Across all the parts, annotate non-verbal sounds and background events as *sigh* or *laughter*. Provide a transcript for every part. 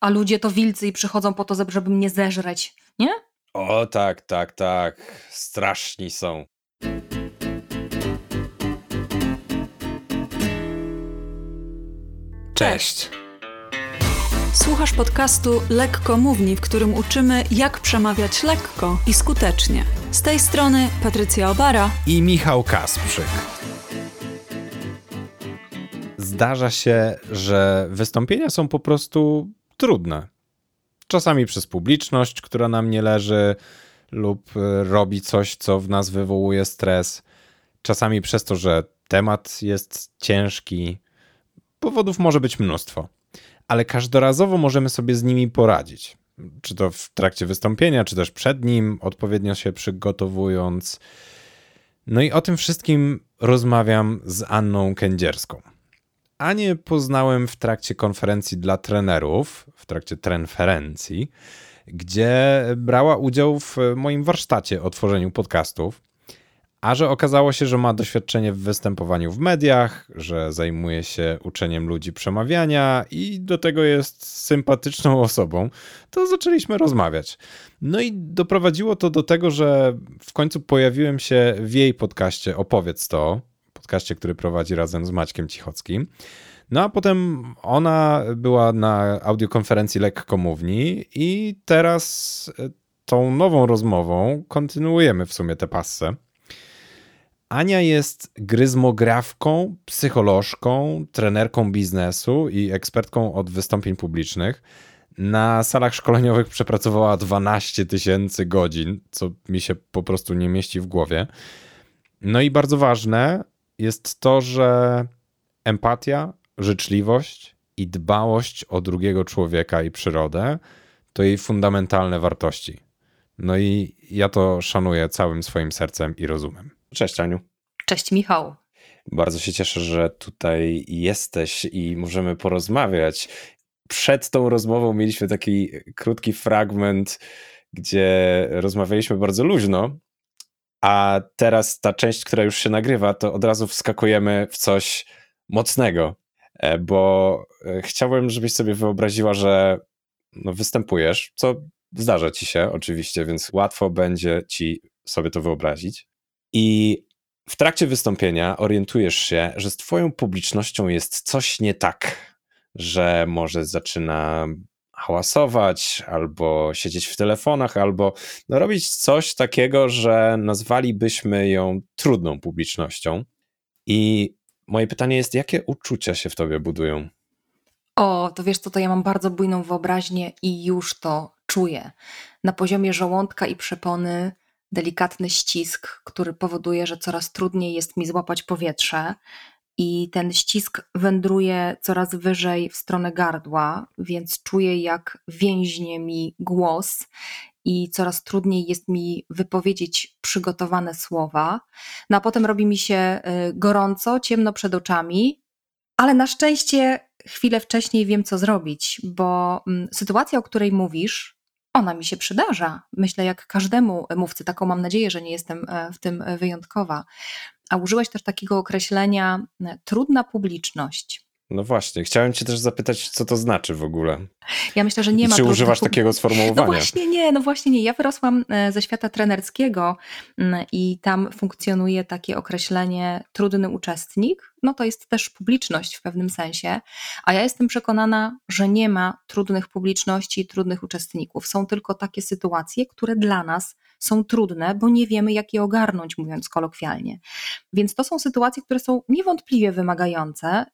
a ludzie to wilcy i przychodzą po to, żeby mnie zeżreć, nie? O tak, tak, tak. Straszni są. Cześć. Słuchasz podcastu Lekko Mówni, w którym uczymy, jak przemawiać lekko i skutecznie. Z tej strony Patrycja Obara i Michał Kasprzyk. Zdarza się, że wystąpienia są po prostu trudne. Czasami przez publiczność, która nam nie leży, lub robi coś, co w nas wywołuje stres. Czasami przez to, że temat jest ciężki. Powodów może być mnóstwo, ale każdorazowo możemy sobie z nimi poradzić. Czy to w trakcie wystąpienia, czy też przed nim, odpowiednio się przygotowując. No i o tym wszystkim rozmawiam z Anną Kędzierską. Anię poznałem w trakcie konferencji dla trenerów, w trakcie trenferencji, gdzie brała udział w moim warsztacie o tworzeniu podcastów. A że okazało się, że ma doświadczenie w występowaniu w mediach, że zajmuje się uczeniem ludzi przemawiania i do tego jest sympatyczną *laughs* osobą, to zaczęliśmy rozmawiać. No i doprowadziło to do tego, że w końcu pojawiłem się w jej podcaście Opowiedz to, podcaście, który prowadzi razem z Maćkiem Cichockim. No a potem ona była na audiokonferencji Lekkomówni i teraz e, tą nową rozmową kontynuujemy w sumie tę passę. Ania jest gryzmografką, psycholożką, trenerką biznesu i ekspertką od wystąpień publicznych. Na salach szkoleniowych przepracowała 12 tysięcy godzin, co mi się po prostu nie mieści w głowie. No i bardzo ważne jest to, że empatia, życzliwość i dbałość o drugiego człowieka i przyrodę to jej fundamentalne wartości. No i ja to szanuję całym swoim sercem i rozumem. Cześć Aniu. Cześć Michał. Bardzo się cieszę, że tutaj jesteś i możemy porozmawiać. Przed tą rozmową mieliśmy taki krótki fragment, gdzie rozmawialiśmy bardzo luźno, a teraz ta część, która już się nagrywa, to od razu wskakujemy w coś mocnego. E, bo e, chciałbym, żebyś sobie wyobraziła, że no, występujesz, co zdarza ci się oczywiście, więc łatwo będzie ci sobie to wyobrazić. I w trakcie wystąpienia orientujesz się, że z twoją publicznością jest coś nie tak, że może zaczyna hałasować, albo siedzieć w telefonach, albo no, robić coś takiego, że nazwalibyśmy ją trudną publicznością. I Moje pytanie jest, jakie uczucia się w tobie budują? O, to wiesz co, to ja mam bardzo bujną wyobraźnię i już to czuję. Na poziomie żołądka i przepony delikatny ścisk, który powoduje, że coraz trudniej jest mi złapać powietrze i ten ścisk wędruje coraz wyżej w stronę gardła, więc czuję jak więźnie mi głos i coraz trudniej jest mi wypowiedzieć przygotowane słowa. No a potem robi mi się y, gorąco, ciemno przed oczami, ale na szczęście chwilę wcześniej wiem, co zrobić, bo mm, sytuacja, o której mówisz, ona mi się przydarza. Myślę, jak każdemu mówcy, taką mam nadzieję, że nie jestem e, w tym wyjątkowa. A użyłeś też takiego określenia e, trudna publiczność. No właśnie, chciałem cię też zapytać, co to znaczy w ogóle. Ja myślę, że nie I ma. Czy używasz takiego sformułowania? No właśnie nie, no właśnie nie. Ja wyrosłam e, ze świata trenerskiego mm, i tam funkcjonuje takie określenie trudny uczestnik. No to jest też publiczność w pewnym sensie, a ja jestem przekonana, że nie ma trudnych publiczności i trudnych uczestników. Są tylko takie sytuacje, które dla nas są trudne, bo nie wiemy, jak je ogarnąć, mówiąc kolokwialnie. Więc to są sytuacje, które są niewątpliwie wymagające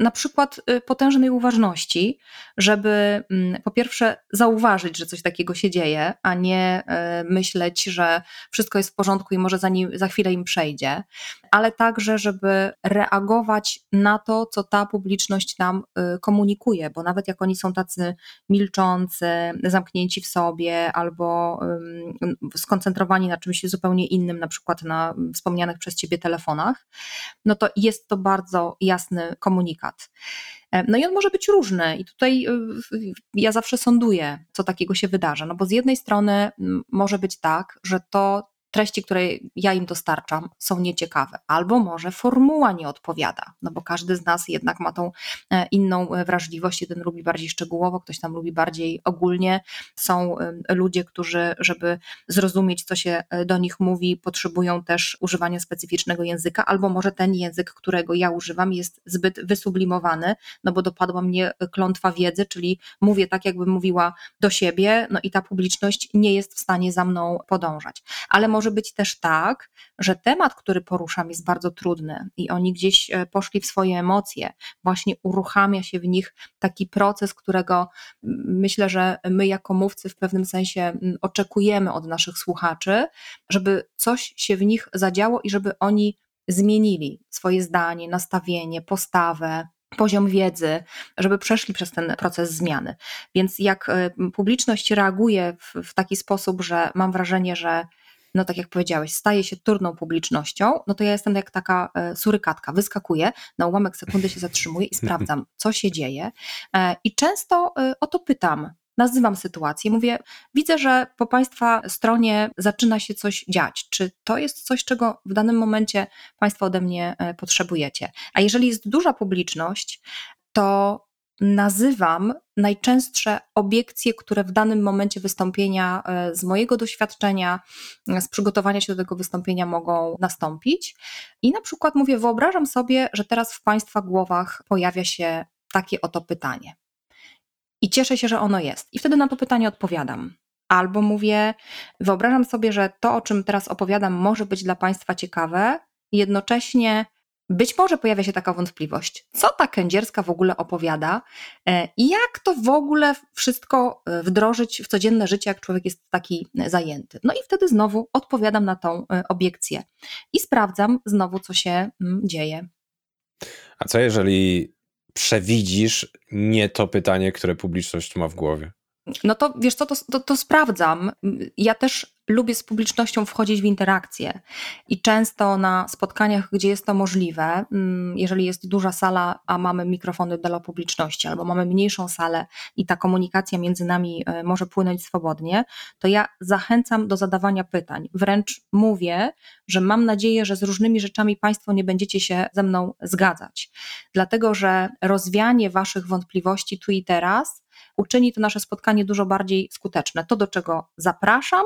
na przykład y, potężnej uważności, żeby mm, po pierwsze zauważyć, że coś takiego się dzieje, a nie y, myśleć, że wszystko jest w porządku i może za, nim, za chwilę im przejdzie, ale także, żeby reagować na to, co ta publiczność nam y, komunikuje, bo nawet jak oni są tacy milczący, zamknięci w sobie albo skoncentrowani na czymś zupełnie innym, na przykład na wspomnianych przez ciebie telefonach, no to jest to bardzo jasny komunikat komunikat. E, no i on może być różny, i tutaj y, ja zawsze sąduję, co takiego się wydarza. No bo z jednej strony może być tak, że to, treści, które ja im dostarczam, są nieciekawe, albo może formuła nie odpowiada, no bo każdy z nas jednak ma tą e, inną e, wrażliwość, jeden lubi bardziej szczegółowo, ktoś tam lubi bardziej ogólnie. Są ludzie, którzy, żeby zrozumieć, co się e, do nich mówi, potrzebują też używania specyficznego języka, albo może ten język, którego ja używam, jest zbyt wysublimowany, no bo dopadła mnie klątwa wiedzy, czyli mówię tak, jakbym mówiła do siebie, no i ta publiczność nie jest w stanie za mną podążać. Ale może być też tak, że temat, który poruszam, jest bardzo trudny i oni gdzieś e, poszli w swoje emocje, właśnie uruchamia się w nich taki proces, którego myślę, że my jako mówcy w pewnym sensie oczekujemy od naszych słuchaczy, żeby coś się w nich zadziało i żeby oni zmienili swoje zdanie, nastawienie, postawę, poziom wiedzy, żeby przeszli przez ten proces zmiany. Więc jak e, publiczność reaguje w, w taki sposób, że mam wrażenie, że no tak jak powiedziałeś, staje się turną publicznością, no to ja jestem jak taka e, surykatka, wyskakuję, na ułamek sekundy się zatrzymuję i *laughs* sprawdzam, co się dzieje. E, I często o to pytam, nazywam sytuację, mówię, widzę, że po Państwa stronie zaczyna się coś dziać. Czy to jest coś, czego w danym momencie Państwo ode mnie potrzebujecie? A jeżeli jest duża publiczność, to nazywam najczęstsze obiekcje, które w danym momencie wystąpienia e, z mojego doświadczenia, e, z przygotowania się do tego wystąpienia mogą nastąpić. I na przykład mówię, wyobrażam sobie, że teraz w Państwa głowach pojawia się takie oto pytanie. I cieszę się, że ono jest. I wtedy na to pytanie odpowiadam. Albo mówię, wyobrażam sobie, że to, o czym teraz opowiadam, może być dla Państwa ciekawe, jednocześnie być może pojawia się taka wątpliwość, co ta kędzierska w ogóle opowiada e, i jak to w ogóle wszystko e, wdrożyć w codzienne życie, jak człowiek jest taki e, zajęty. No i wtedy znowu odpowiadam na tą obiekcję i sprawdzam znowu, co się mm, dzieje. A co jeżeli przewidzisz nie to pytanie, które publiczność ma w głowie? No to wiesz co, to, to, to sprawdzam. Ja też lubię z publicznością wchodzić w interakcję i często na spotkaniach, gdzie jest to możliwe, mm, jeżeli jest duża sala, a mamy mikrofony dla publiczności, albo mamy mniejszą salę i ta komunikacja między nami e, może płynąć swobodnie, to ja zachęcam do zadawania pytań. Wręcz mówię, że mam nadzieję, że z różnymi rzeczami Państwo nie będziecie się ze mną zgadzać, dlatego że rozwianie Waszych wątpliwości tu i teraz uczyni to nasze spotkanie dużo bardziej skuteczne. To, do czego zapraszam,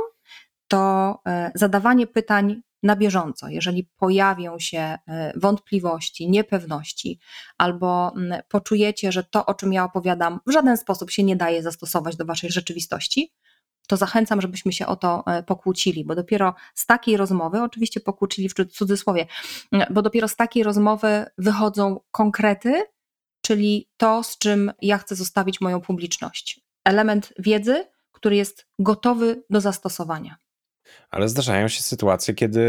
to e, zadawanie pytań na bieżąco. Jeżeli pojawią się e, wątpliwości, niepewności, albo poczujecie, że to, o czym ja opowiadam, w żaden sposób się nie daje zastosować do waszej rzeczywistości, to zachęcam, żebyśmy się o to e, pokłócili, bo dopiero z takiej rozmowy, oczywiście pokłócili w cudzysłowie, bo dopiero z takiej rozmowy wychodzą konkrety, czyli to, z czym ja chcę zostawić moją publiczność. Element wiedzy, który jest gotowy do zastosowania. Ale zdarzają się sytuacje, kiedy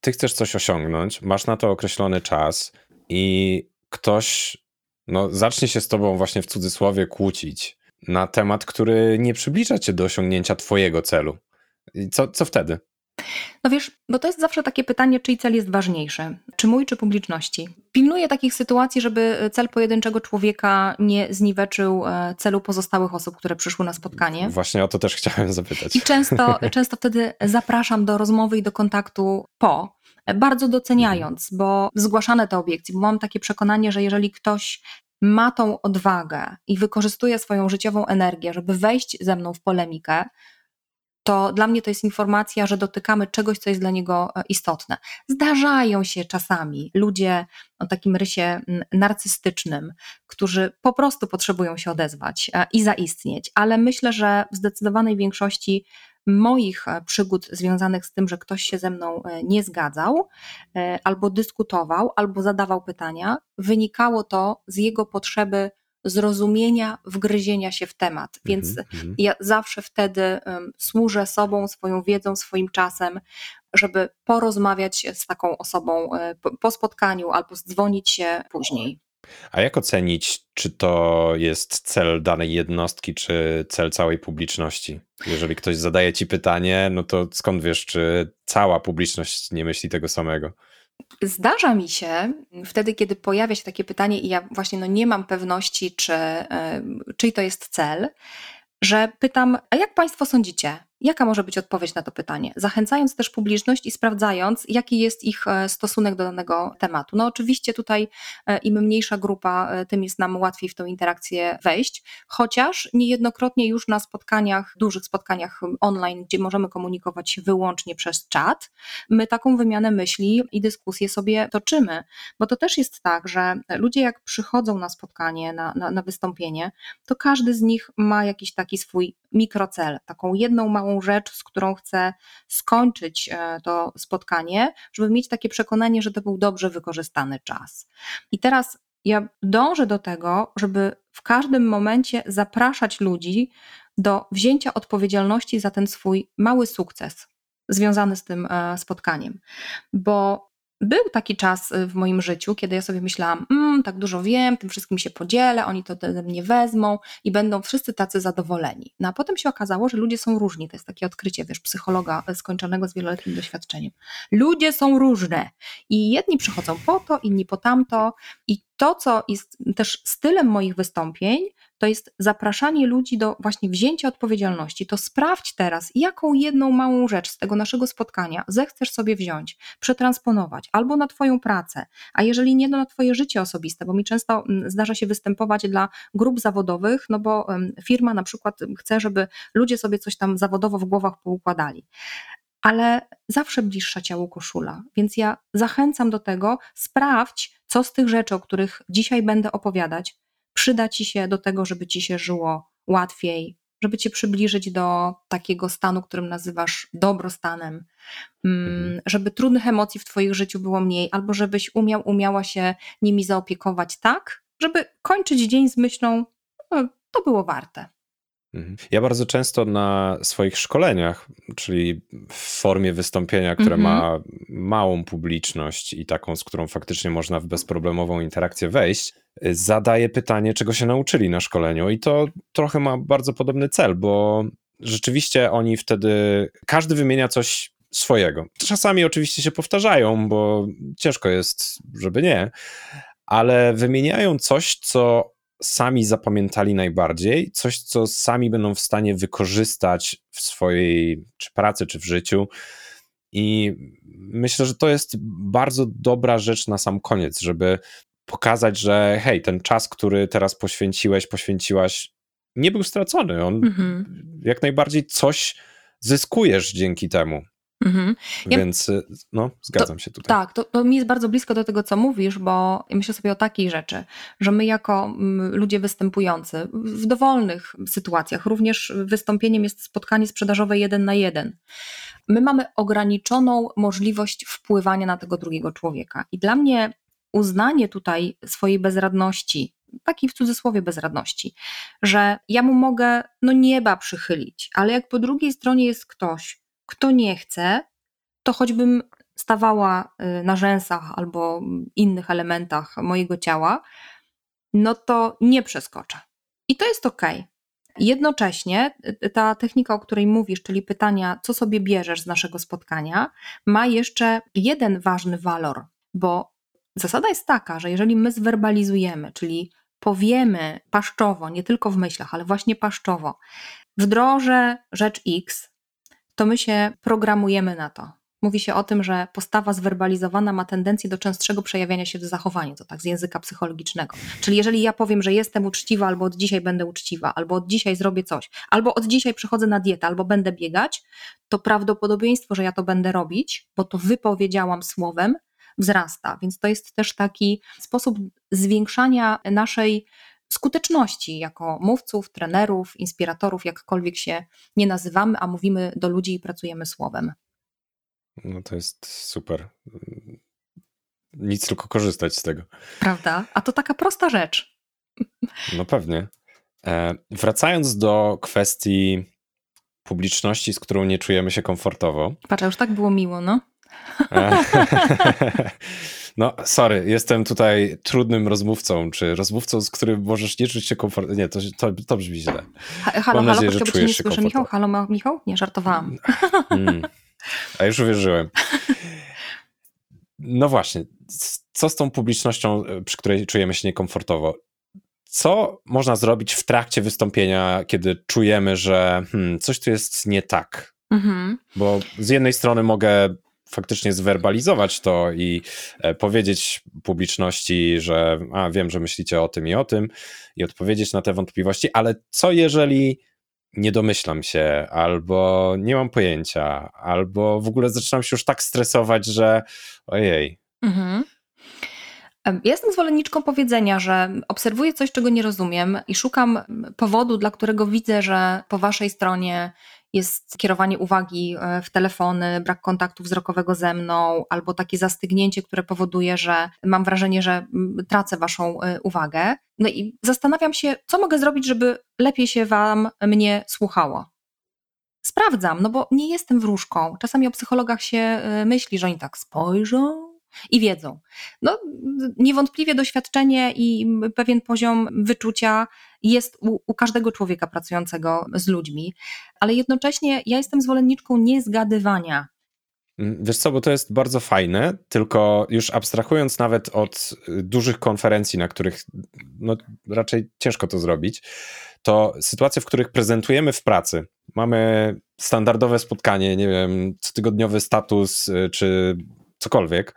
ty chcesz coś osiągnąć, masz na to określony czas i ktoś no, zacznie się z tobą właśnie w cudzysłowie kłócić na temat, który nie przybliża cię do osiągnięcia twojego celu. I co, co wtedy? No wiesz, bo to jest zawsze takie pytanie, czyj cel jest ważniejszy, czy mój, czy publiczności. Pilnuję takich sytuacji, żeby cel pojedynczego człowieka nie zniweczył e, celu pozostałych osób, które przyszły na spotkanie. Właśnie o to też chciałem zapytać. I często, *laughs* często wtedy zapraszam do rozmowy i do kontaktu po, bardzo doceniając, bo zgłaszane te obiekcje, bo mam takie przekonanie, że jeżeli ktoś ma tą odwagę i wykorzystuje swoją życiową energię, żeby wejść ze mną w polemikę, to dla mnie to jest informacja, że dotykamy czegoś, co jest dla niego e, istotne. Zdarzają się czasami ludzie o takim rysie narcystycznym, którzy po prostu potrzebują się odezwać e, i zaistnieć, ale myślę, że w zdecydowanej większości moich e, przygód związanych z tym, że ktoś się ze mną nie zgadzał, albo dyskutował, albo zadawał pytania, wynikało to z jego potrzeby zrozumienia, wgryzienia się w temat. Więc mm -hmm. ja zawsze wtedy um, służę sobą, swoją wiedzą, swoim czasem, żeby porozmawiać z taką osobą e, po, po spotkaniu albo zdzwonić się później. A jak ocenić, czy to jest cel danej jednostki, czy cel całej publiczności? Jeżeli ktoś zadaje ci pytanie, no to skąd wiesz, czy cała publiczność nie myśli tego samego? Zdarza mi się wtedy, kiedy pojawia się takie pytanie i ja właśnie no nie mam pewności, czy, czyj to jest cel, że pytam, a jak Państwo sądzicie? Jaka może być odpowiedź na to pytanie? Zachęcając też publiczność i sprawdzając, jaki jest ich e, stosunek do danego tematu. No oczywiście tutaj e, im mniejsza grupa, e, tym jest nam łatwiej w tą interakcję wejść, chociaż niejednokrotnie już na spotkaniach, dużych spotkaniach online, gdzie możemy komunikować się wyłącznie przez czat, my taką wymianę myśli i dyskusję sobie toczymy, bo to też jest tak, że ludzie jak przychodzą na spotkanie, na, na, na wystąpienie, to każdy z nich ma jakiś taki swój mikrocel, taką jedną małą rzecz, z którą chce skończyć e, to spotkanie, żeby mieć takie przekonanie, że to był dobrze wykorzystany czas. I teraz ja dążę do tego, żeby w każdym momencie zapraszać ludzi do wzięcia odpowiedzialności za ten swój mały sukces związany z tym e, spotkaniem. Bo był taki czas y, w moim życiu, kiedy ja sobie myślałam, mmm, tak dużo wiem, tym wszystkim się podzielę, oni to ode mnie wezmą i będą wszyscy tacy zadowoleni. No a potem się okazało, że ludzie są różni. To jest takie odkrycie, wiesz, psychologa y, skończonego z wieloletnim doświadczeniem. Ludzie są różne i jedni przychodzą po to, inni po tamto i to, co jest też stylem moich wystąpień, to jest zapraszanie ludzi do właśnie wzięcia odpowiedzialności. To sprawdź teraz, jaką jedną małą rzecz z tego naszego spotkania zechcesz sobie wziąć, przetransponować albo na Twoją pracę, a jeżeli nie, no na Twoje życie osobiste, bo mi często mm, zdarza się występować dla grup zawodowych, no bo firma na przykład chce, żeby ludzie sobie coś tam zawodowo w głowach poukładali ale zawsze bliższa ciału koszula. Więc ja zachęcam do tego, sprawdź, co z tych rzeczy, o których dzisiaj będę opowiadać, przyda ci się do tego, żeby ci się żyło łatwiej, żeby cię przybliżyć do takiego stanu, którym nazywasz dobrostanem, mm, mhm. żeby trudnych emocji w twoich życiu było mniej, albo żebyś umiał, umiała się nimi zaopiekować tak, żeby kończyć dzień z myślą, no, to było warte. Mhm. Ja bardzo często na swoich szkoleniach, czyli w formie wystąpienia, które mhm. ma małą publiczność i taką, z którą faktycznie można w bezproblemową interakcję wejść, zadaję pytanie, czego się nauczyli na szkoleniu. I to trochę ma bardzo podobny cel, bo rzeczywiście oni wtedy, każdy wymienia coś swojego. Czasami oczywiście się powtarzają, bo ciężko jest, żeby nie, ale wymieniają coś, co sami zapamiętali najbardziej, coś, co sami będą w stanie wykorzystać w swojej czy pracy, czy w życiu. I myślę, że to jest bardzo dobra rzecz na sam koniec, żeby pokazać, że hej, ten czas, który teraz poświęciłeś, poświęciłaś, nie był stracony. On mhm. jak najbardziej coś zyskujesz dzięki temu. Mhm. Ja, Więc y, no, zgadzam to, się tutaj. Tak, to, to mi jest bardzo blisko do tego, co mówisz, bo myślę sobie o takiej rzeczy, że my jako mm, ludzie występujący w dowolnych sytuacjach, również wystąpieniem jest spotkanie sprzedażowe jeden na jeden. My mamy ograniczoną możliwość wpływania na tego drugiego człowieka. I dla mnie uznanie tutaj swojej bezradności, takiej w cudzysłowie bezradności, że ja mu mogę no nieba przychylić, ale jak po drugiej stronie jest ktoś, kto nie chce, to choćbym stawała y, na rzęsach albo innych elementach mojego ciała, no to nie przeskoczę. I to jest ok. Jednocześnie y, ta technika, o której mówisz, czyli pytania, co sobie bierzesz z naszego spotkania, ma jeszcze jeden ważny walor, bo zasada jest taka, że jeżeli my zwerbalizujemy, czyli powiemy paszczowo, nie tylko w myślach, ale właśnie paszczowo, wdrożę rzecz X, to my się programujemy na to. Mówi się o tym, że postawa zwerbalizowana ma tendencję do częstszego przejawiania się w zachowaniu, to tak z języka psychologicznego. Czyli jeżeli ja powiem, że jestem uczciwa, albo od dzisiaj będę uczciwa, albo od dzisiaj zrobię coś, albo od dzisiaj przychodzę na dietę, albo będę biegać, to prawdopodobieństwo, że ja to będę robić, bo to wypowiedziałam słowem, wzrasta. Więc to jest też taki sposób zwiększania naszej skuteczności jako mówców, trenerów, inspiratorów, jakkolwiek się nie nazywamy, a mówimy do ludzi i pracujemy słowem. No to jest super. Nic tylko korzystać z tego. Prawda? A to taka prosta rzecz. No pewnie. E, wracając do kwestii publiczności, z którą nie czujemy się komfortowo. Patrz, już tak było miło, no. *laughs* *laughs* No, sorry, jestem tutaj trudnym rozmówcą, czy rozmówcą, z którym możesz nie czuć się komfortowo. Nie, to, to, to brzmi źle. Ha, halo, Mam halo, nadzieję, że czujesz się słyszę, Michał? Halo, Michał? Nie, żartowałam. Hmm. A już uwierzyłem. No właśnie, co z tą publicznością, przy której czujemy się niekomfortowo? co można zrobić w trakcie wystąpienia, kiedy czujemy, że hmm, coś tu jest nie tak? Mhm. Bo z jednej strony mogę faktycznie zwerbalizować to i e, powiedzieć publiczności, że a, wiem, że myślicie o tym i o tym i odpowiedzieć na te wątpliwości, ale co jeżeli nie domyślam się, albo nie mam pojęcia, albo w ogóle zaczynam się już tak stresować, że ojej. Mhm. Ja jestem zwolenniczką powiedzenia, że obserwuję coś, czego nie rozumiem i szukam powodu, dla którego widzę, że po waszej stronie jest kierowanie uwagi e, w telefony, brak kontaktu wzrokowego ze mną, albo takie zastygnięcie, które powoduje, że mam wrażenie, że tracę waszą e, uwagę. No i zastanawiam się, co mogę zrobić, żeby lepiej się wam mnie słuchało. Sprawdzam, no bo nie jestem wróżką. Czasami o psychologach się e, myśli, że oni tak spojrzą i wiedzą. No, niewątpliwie doświadczenie i pewien poziom wyczucia jest u, u, każdego człowieka pracującego z ludźmi, ale jednocześnie ja jestem zwolenniczką niezgadywania. Mm, wiesz co, bo to jest bardzo fajne, tylko już abstrahując nawet od dużych konferencji, na których no, raczej ciężko to zrobić, to sytuacje, w których prezentujemy w pracy, mamy standardowe spotkanie, nie wiem, cotygodniowy status y, czy cokolwiek,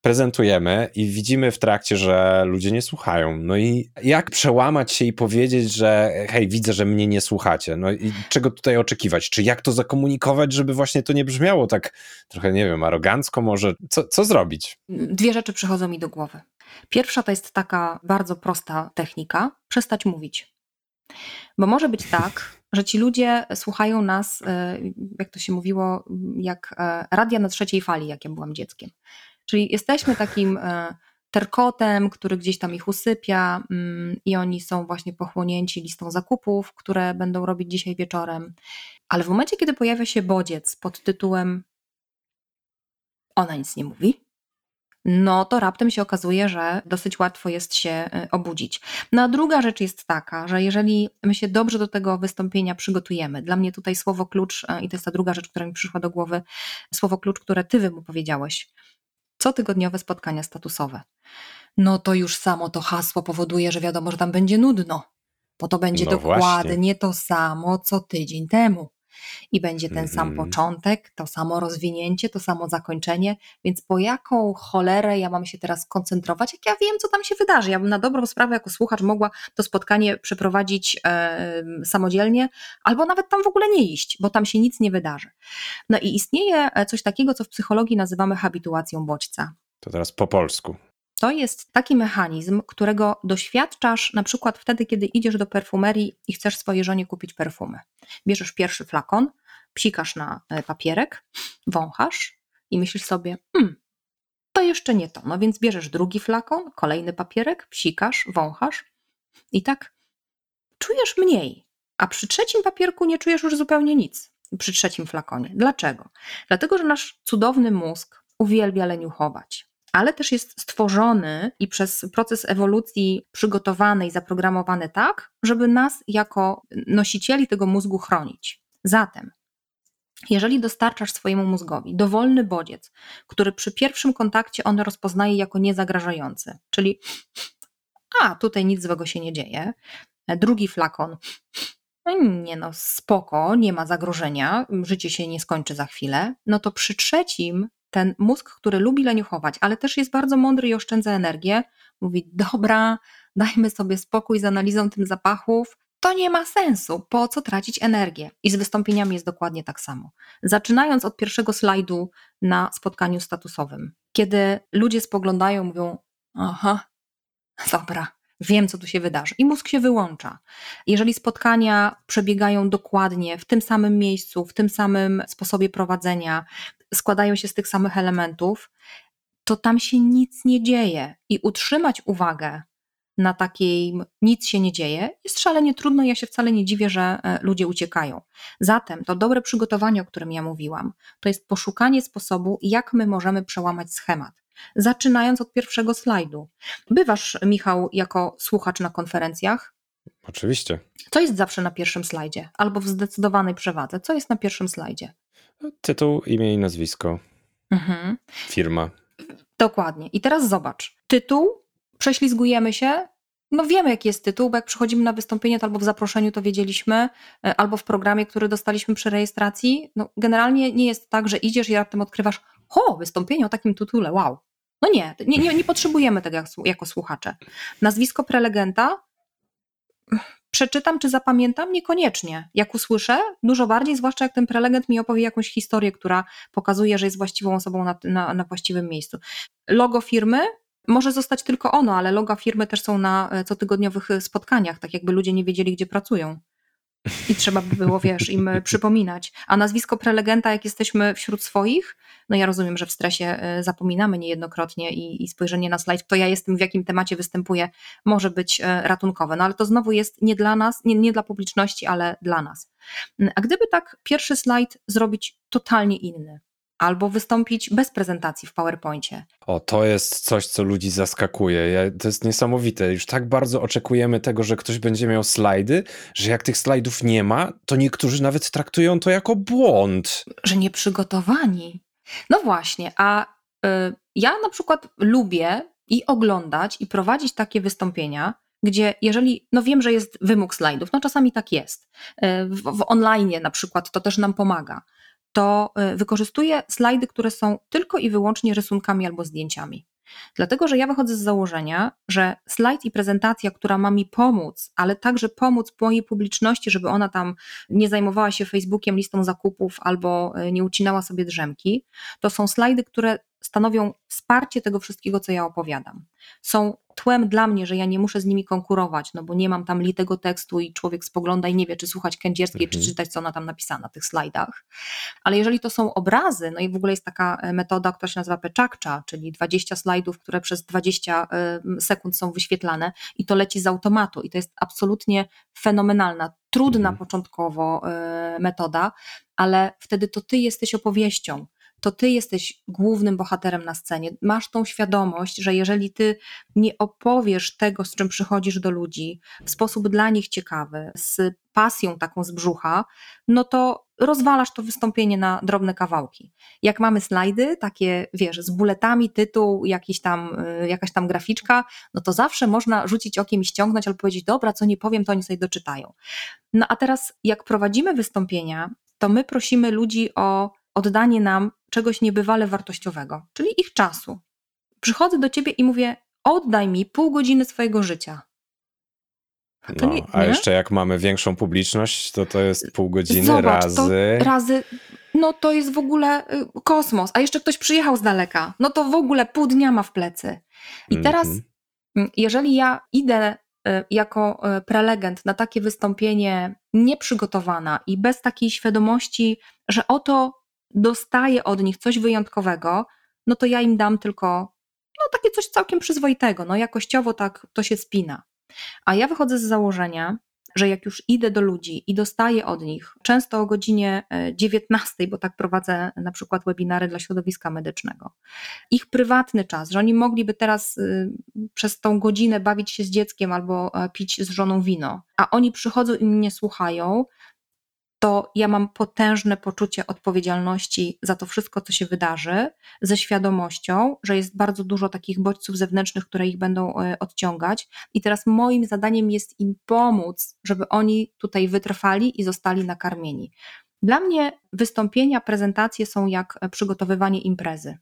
prezentujemy i widzimy w trakcie, że ludzie nie słuchają. No i jak przełamać się i powiedzieć, że hej, widzę, że mnie nie słuchacie. No i czego tutaj oczekiwać? Czy jak to zakomunikować, żeby właśnie to nie brzmiało tak trochę, nie wiem, arogancko może? Co, co zrobić? Dwie rzeczy przychodzą mi do głowy. Pierwsza to jest taka bardzo prosta technika, przestać mówić. Bo może być tak, że ci ludzie słuchają nas, e, jak to się mówiło, jak e, radia na trzeciej fali, jak ja byłam dzieckiem. Czyli jesteśmy takim e, terkotem, który gdzieś tam ich usypia mm, i oni są właśnie pochłonięci listą zakupów, które będą robić dzisiaj wieczorem. Ale w momencie, kiedy pojawia się bodziec pod tytułem Ona nic nie mówi, no to raptem się okazuje, że dosyć łatwo jest się y, obudzić. No a druga rzecz jest taka, że jeżeli my się dobrze do tego wystąpienia przygotujemy, dla mnie tutaj słowo klucz, y, i to jest ta druga rzecz, która mi przyszła do głowy, słowo klucz, które ty mu powiedziałeś, cotygodniowe spotkania statusowe. No to już samo to hasło powoduje, że wiadomo, że tam będzie nudno, bo to będzie no dokładnie właśnie. to samo, co tydzień temu i będzie ten sam mhm. początek, to samo rozwinięcie, to samo zakończenie, więc po jaką cholerę ja mam się teraz koncentrować, jak ja wiem, co tam się wydarzy. Ja bym na dobrą sprawę jako słuchacz mogła to spotkanie przeprowadzić e, samodzielnie, albo nawet tam w ogóle nie iść, bo tam się nic nie wydarzy. No i istnieje e, coś takiego, co w psychologii nazywamy habituacją bodźca. To teraz po polsku. To jest taki mechanizm, którego doświadczasz na przykład wtedy, kiedy idziesz do perfumerii i chcesz swojej żonie kupić perfumy. Bierzesz pierwszy flakon, psikasz na e, papierek, wąchasz i myślisz sobie, hmm, to jeszcze nie to. No więc bierzesz drugi flakon, kolejny papierek, psikasz, wąchasz i tak czujesz mniej. A przy trzecim papierku nie czujesz już zupełnie nic. Przy trzecim flakonie. Dlaczego? Dlatego, że nasz cudowny mózg uwielbia leniuchować ale też jest stworzony i przez proces ewolucji przygotowany i zaprogramowany tak, żeby nas jako nosicieli tego mózgu chronić. Zatem, jeżeli dostarczasz swojemu mózgowi dowolny bodziec, który przy pierwszym kontakcie on rozpoznaje jako niezagrażający, czyli a tutaj nic złego się nie dzieje, drugi flakon, no nie no, spoko, nie ma zagrożenia, życie się nie skończy za chwilę, no to przy trzecim ten mózg, który lubi leniuchować, ale też jest bardzo mądry i oszczędza energię, mówi: Dobra, dajmy sobie spokój z analizą tym zapachów. To nie ma sensu, po co tracić energię? I z wystąpieniami jest dokładnie tak samo. Zaczynając od pierwszego slajdu na spotkaniu statusowym, kiedy ludzie spoglądają, mówią: Aha, dobra, wiem, co tu się wydarzy. I mózg się wyłącza. Jeżeli spotkania przebiegają dokładnie w tym samym miejscu, w tym samym sposobie prowadzenia, składają się z tych samych elementów, to tam się nic nie dzieje. I utrzymać uwagę na takiej nic się nie dzieje jest szalenie trudno. Ja się wcale nie dziwię, że e, ludzie uciekają. Zatem to dobre przygotowanie, o którym ja mówiłam, to jest poszukanie sposobu, jak my możemy przełamać schemat. Zaczynając od pierwszego slajdu. Bywasz, Michał, jako słuchacz na konferencjach? Oczywiście. Co jest zawsze na pierwszym slajdzie? Albo w zdecydowanej przewadze? Co jest na pierwszym slajdzie? Tytuł, imię i nazwisko. Mhm. Firma. Dokładnie. I teraz zobacz. Tytuł, prześlizgujemy się, no wiemy, jaki jest tytuł, bo jak przychodzimy na wystąpienie, to albo w zaproszeniu to wiedzieliśmy, e, albo w programie, który dostaliśmy przy rejestracji. No, generalnie nie jest tak, że idziesz i raptem odkrywasz, o, wystąpienie o takim tytule, wow. No nie, nie, nie, nie potrzebujemy tego jak, jako słuchacze. Nazwisko prelegenta przeczytam czy zapamiętam? Niekoniecznie. Jak usłyszę, dużo bardziej, zwłaszcza jak ten prelegent mi opowie jakąś historię, która pokazuje, że jest właściwą osobą na, na, na właściwym miejscu. Logo firmy może zostać tylko ono, ale loga firmy też są na e, cotygodniowych e, spotkaniach, tak jakby ludzie nie wiedzieli, gdzie pracują. I trzeba by było, wiesz, im e, przypominać. A nazwisko prelegenta, jak jesteśmy wśród swoich, no ja rozumiem, że w stresie zapominamy niejednokrotnie i, i spojrzenie na slajd, to ja jestem, w jakim temacie występuję, może być ratunkowe. No ale to znowu jest nie dla nas, nie, nie dla publiczności, ale dla nas. A gdyby tak pierwszy slajd zrobić totalnie inny, albo wystąpić bez prezentacji w PowerPoincie. O, to jest coś, co ludzi zaskakuje. Ja, to jest niesamowite. Już tak bardzo oczekujemy tego, że ktoś będzie miał slajdy, że jak tych slajdów nie ma, to niektórzy nawet traktują to jako błąd. Że nie przygotowani. No właśnie, a y, ja na przykład lubię i oglądać i prowadzić takie wystąpienia, gdzie jeżeli, no wiem, że jest wymóg slajdów, no czasami tak jest. Y, w, w online na przykład to też nam pomaga to y, wykorzystuję slajdy, które są tylko i wyłącznie rysunkami albo zdjęciami. Dlatego, że ja wychodzę z założenia, że slajd i prezentacja, która ma mi pomóc, ale także pomóc mojej publiczności, żeby ona tam nie zajmowała się Facebookiem, listą zakupów albo y, nie ucinała sobie drzemki, to są slajdy, które stanowią wsparcie tego wszystkiego, co ja opowiadam. Są tłem dla mnie, że ja nie muszę z nimi konkurować, no bo nie mam tam litego tekstu i człowiek spogląda i nie wie, czy słuchać Kędzierskiej, mhm. czy czytać, co ona tam napisała na tych slajdach. Ale jeżeli to są obrazy, no i w ogóle jest taka e, metoda, która się nazywa peczakcza, czyli 20 slajdów, które przez 20 e, sekund są wyświetlane i to leci z automatu i to jest absolutnie fenomenalna, trudna mhm. początkowo e, metoda, ale wtedy to ty jesteś opowieścią to ty jesteś głównym bohaterem na scenie. Masz tą świadomość, że jeżeli ty nie opowiesz tego, z czym przychodzisz do ludzi w sposób dla nich ciekawy, z pasją taką z brzucha, no to rozwalasz to wystąpienie na drobne kawałki. Jak mamy slajdy, takie wiesz, z buletami, tytuł, jakiś tam, y, jakaś tam graficzka, no to zawsze można rzucić okiem i ściągnąć albo powiedzieć, dobra, co nie powiem, to oni sobie doczytają. No a teraz, jak prowadzimy wystąpienia, to my prosimy ludzi o oddanie nam czegoś niebywale wartościowego, czyli ich czasu. Przychodzę do ciebie i mówię: oddaj mi pół godziny swojego życia. No, nie, a nie? jeszcze jak mamy większą publiczność, to to jest pół godziny Zobacz, razy. razy. No to jest w ogóle y, kosmos. A jeszcze ktoś przyjechał z daleka. No to w ogóle pół dnia ma w plecy. I teraz, mm -hmm. jeżeli ja idę y, jako y, prelegent na takie wystąpienie nieprzygotowana i bez takiej świadomości, że oto dostaję od nich coś wyjątkowego, no to ja im dam tylko no takie coś całkiem przyzwoitego, no jakościowo tak to się spina. A ja wychodzę z założenia, że jak już idę do ludzi i dostaję od nich, często o godzinie 19, e, bo tak prowadzę na przykład webinary dla środowiska medycznego, ich prywatny czas, że oni mogliby teraz y, przez tą godzinę bawić się z dzieckiem albo e, pić z żoną wino, a oni przychodzą i mnie słuchają, to ja mam potężne poczucie odpowiedzialności za to wszystko, co się wydarzy, ze świadomością, że jest bardzo dużo takich bodźców zewnętrznych, które ich będą e, odciągać. I teraz moim zadaniem jest im pomóc, żeby oni tutaj wytrwali i zostali nakarmieni. Dla mnie wystąpienia, prezentacje są jak przygotowywanie imprezy.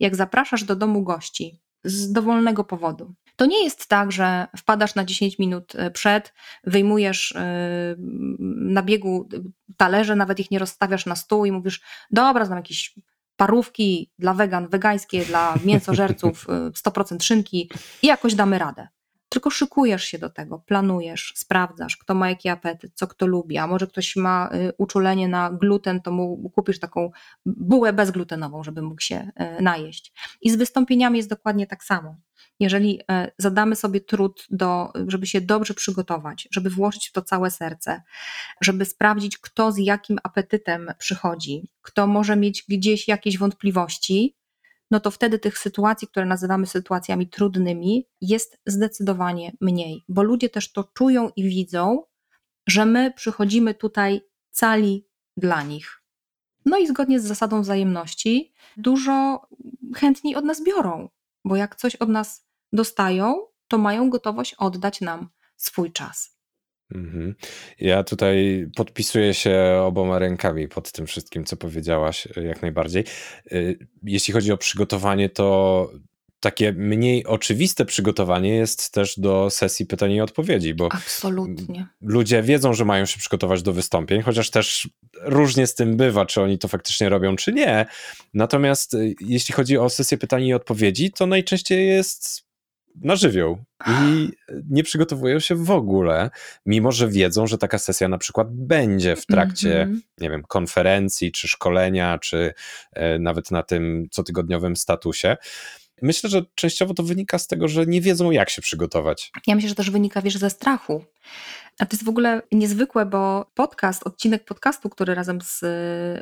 Jak zapraszasz do domu gości z dowolnego powodu, to nie jest tak, że wpadasz na 10 minut e, przed, wyjmujesz e, na biegu talerze, nawet ich nie rozstawiasz na stół i mówisz, dobra, znam jakieś parówki dla wegan, wegańskie, dla mięsożerców, 100% *laughs* e, szynki i jakoś damy radę. Tylko szykujesz się do tego, planujesz, sprawdzasz, kto ma jaki apetyt, co kto lubi, a może ktoś ma uczulenie na gluten, to mu kupisz taką bułę bezglutenową, żeby mógł się najeść. I z wystąpieniami jest dokładnie tak samo jeżeli e, zadamy sobie trud, do, żeby się dobrze przygotować, żeby włożyć w to całe serce, żeby sprawdzić, kto z jakim apetytem przychodzi, kto może mieć gdzieś jakieś wątpliwości, no to wtedy tych sytuacji, które nazywamy sytuacjami trudnymi, jest zdecydowanie mniej, bo ludzie też to czują i widzą, że my przychodzimy tutaj cali dla nich. No i zgodnie z zasadą wzajemności, dużo chętniej od nas biorą, bo jak coś od nas dostają, to mają gotowość oddać nam swój czas. Mhm. Ja tutaj podpisuję się oboma rękami pod tym wszystkim, co powiedziałaś, y, jak najbardziej. Y, jeśli chodzi o przygotowanie, to takie mniej oczywiste przygotowanie jest też do sesji pytań i odpowiedzi, bo Absolutnie. ludzie wiedzą, że mają się przygotować do wystąpień, chociaż też różnie z tym bywa, czy oni to faktycznie robią, czy nie. Natomiast y, jeśli chodzi o sesję pytań i odpowiedzi, to najczęściej jest na żywioł i nie przygotowują się w ogóle, mimo że wiedzą, że taka sesja na przykład będzie w trakcie, mm -hmm. nie wiem, konferencji, czy szkolenia, czy e, nawet na tym cotygodniowym statusie. Myślę, że częściowo to wynika z tego, że nie wiedzą, jak się przygotować. Ja myślę, że też wynika, wiesz, ze strachu. A to jest w ogóle niezwykłe, bo podcast, odcinek podcastu, który razem z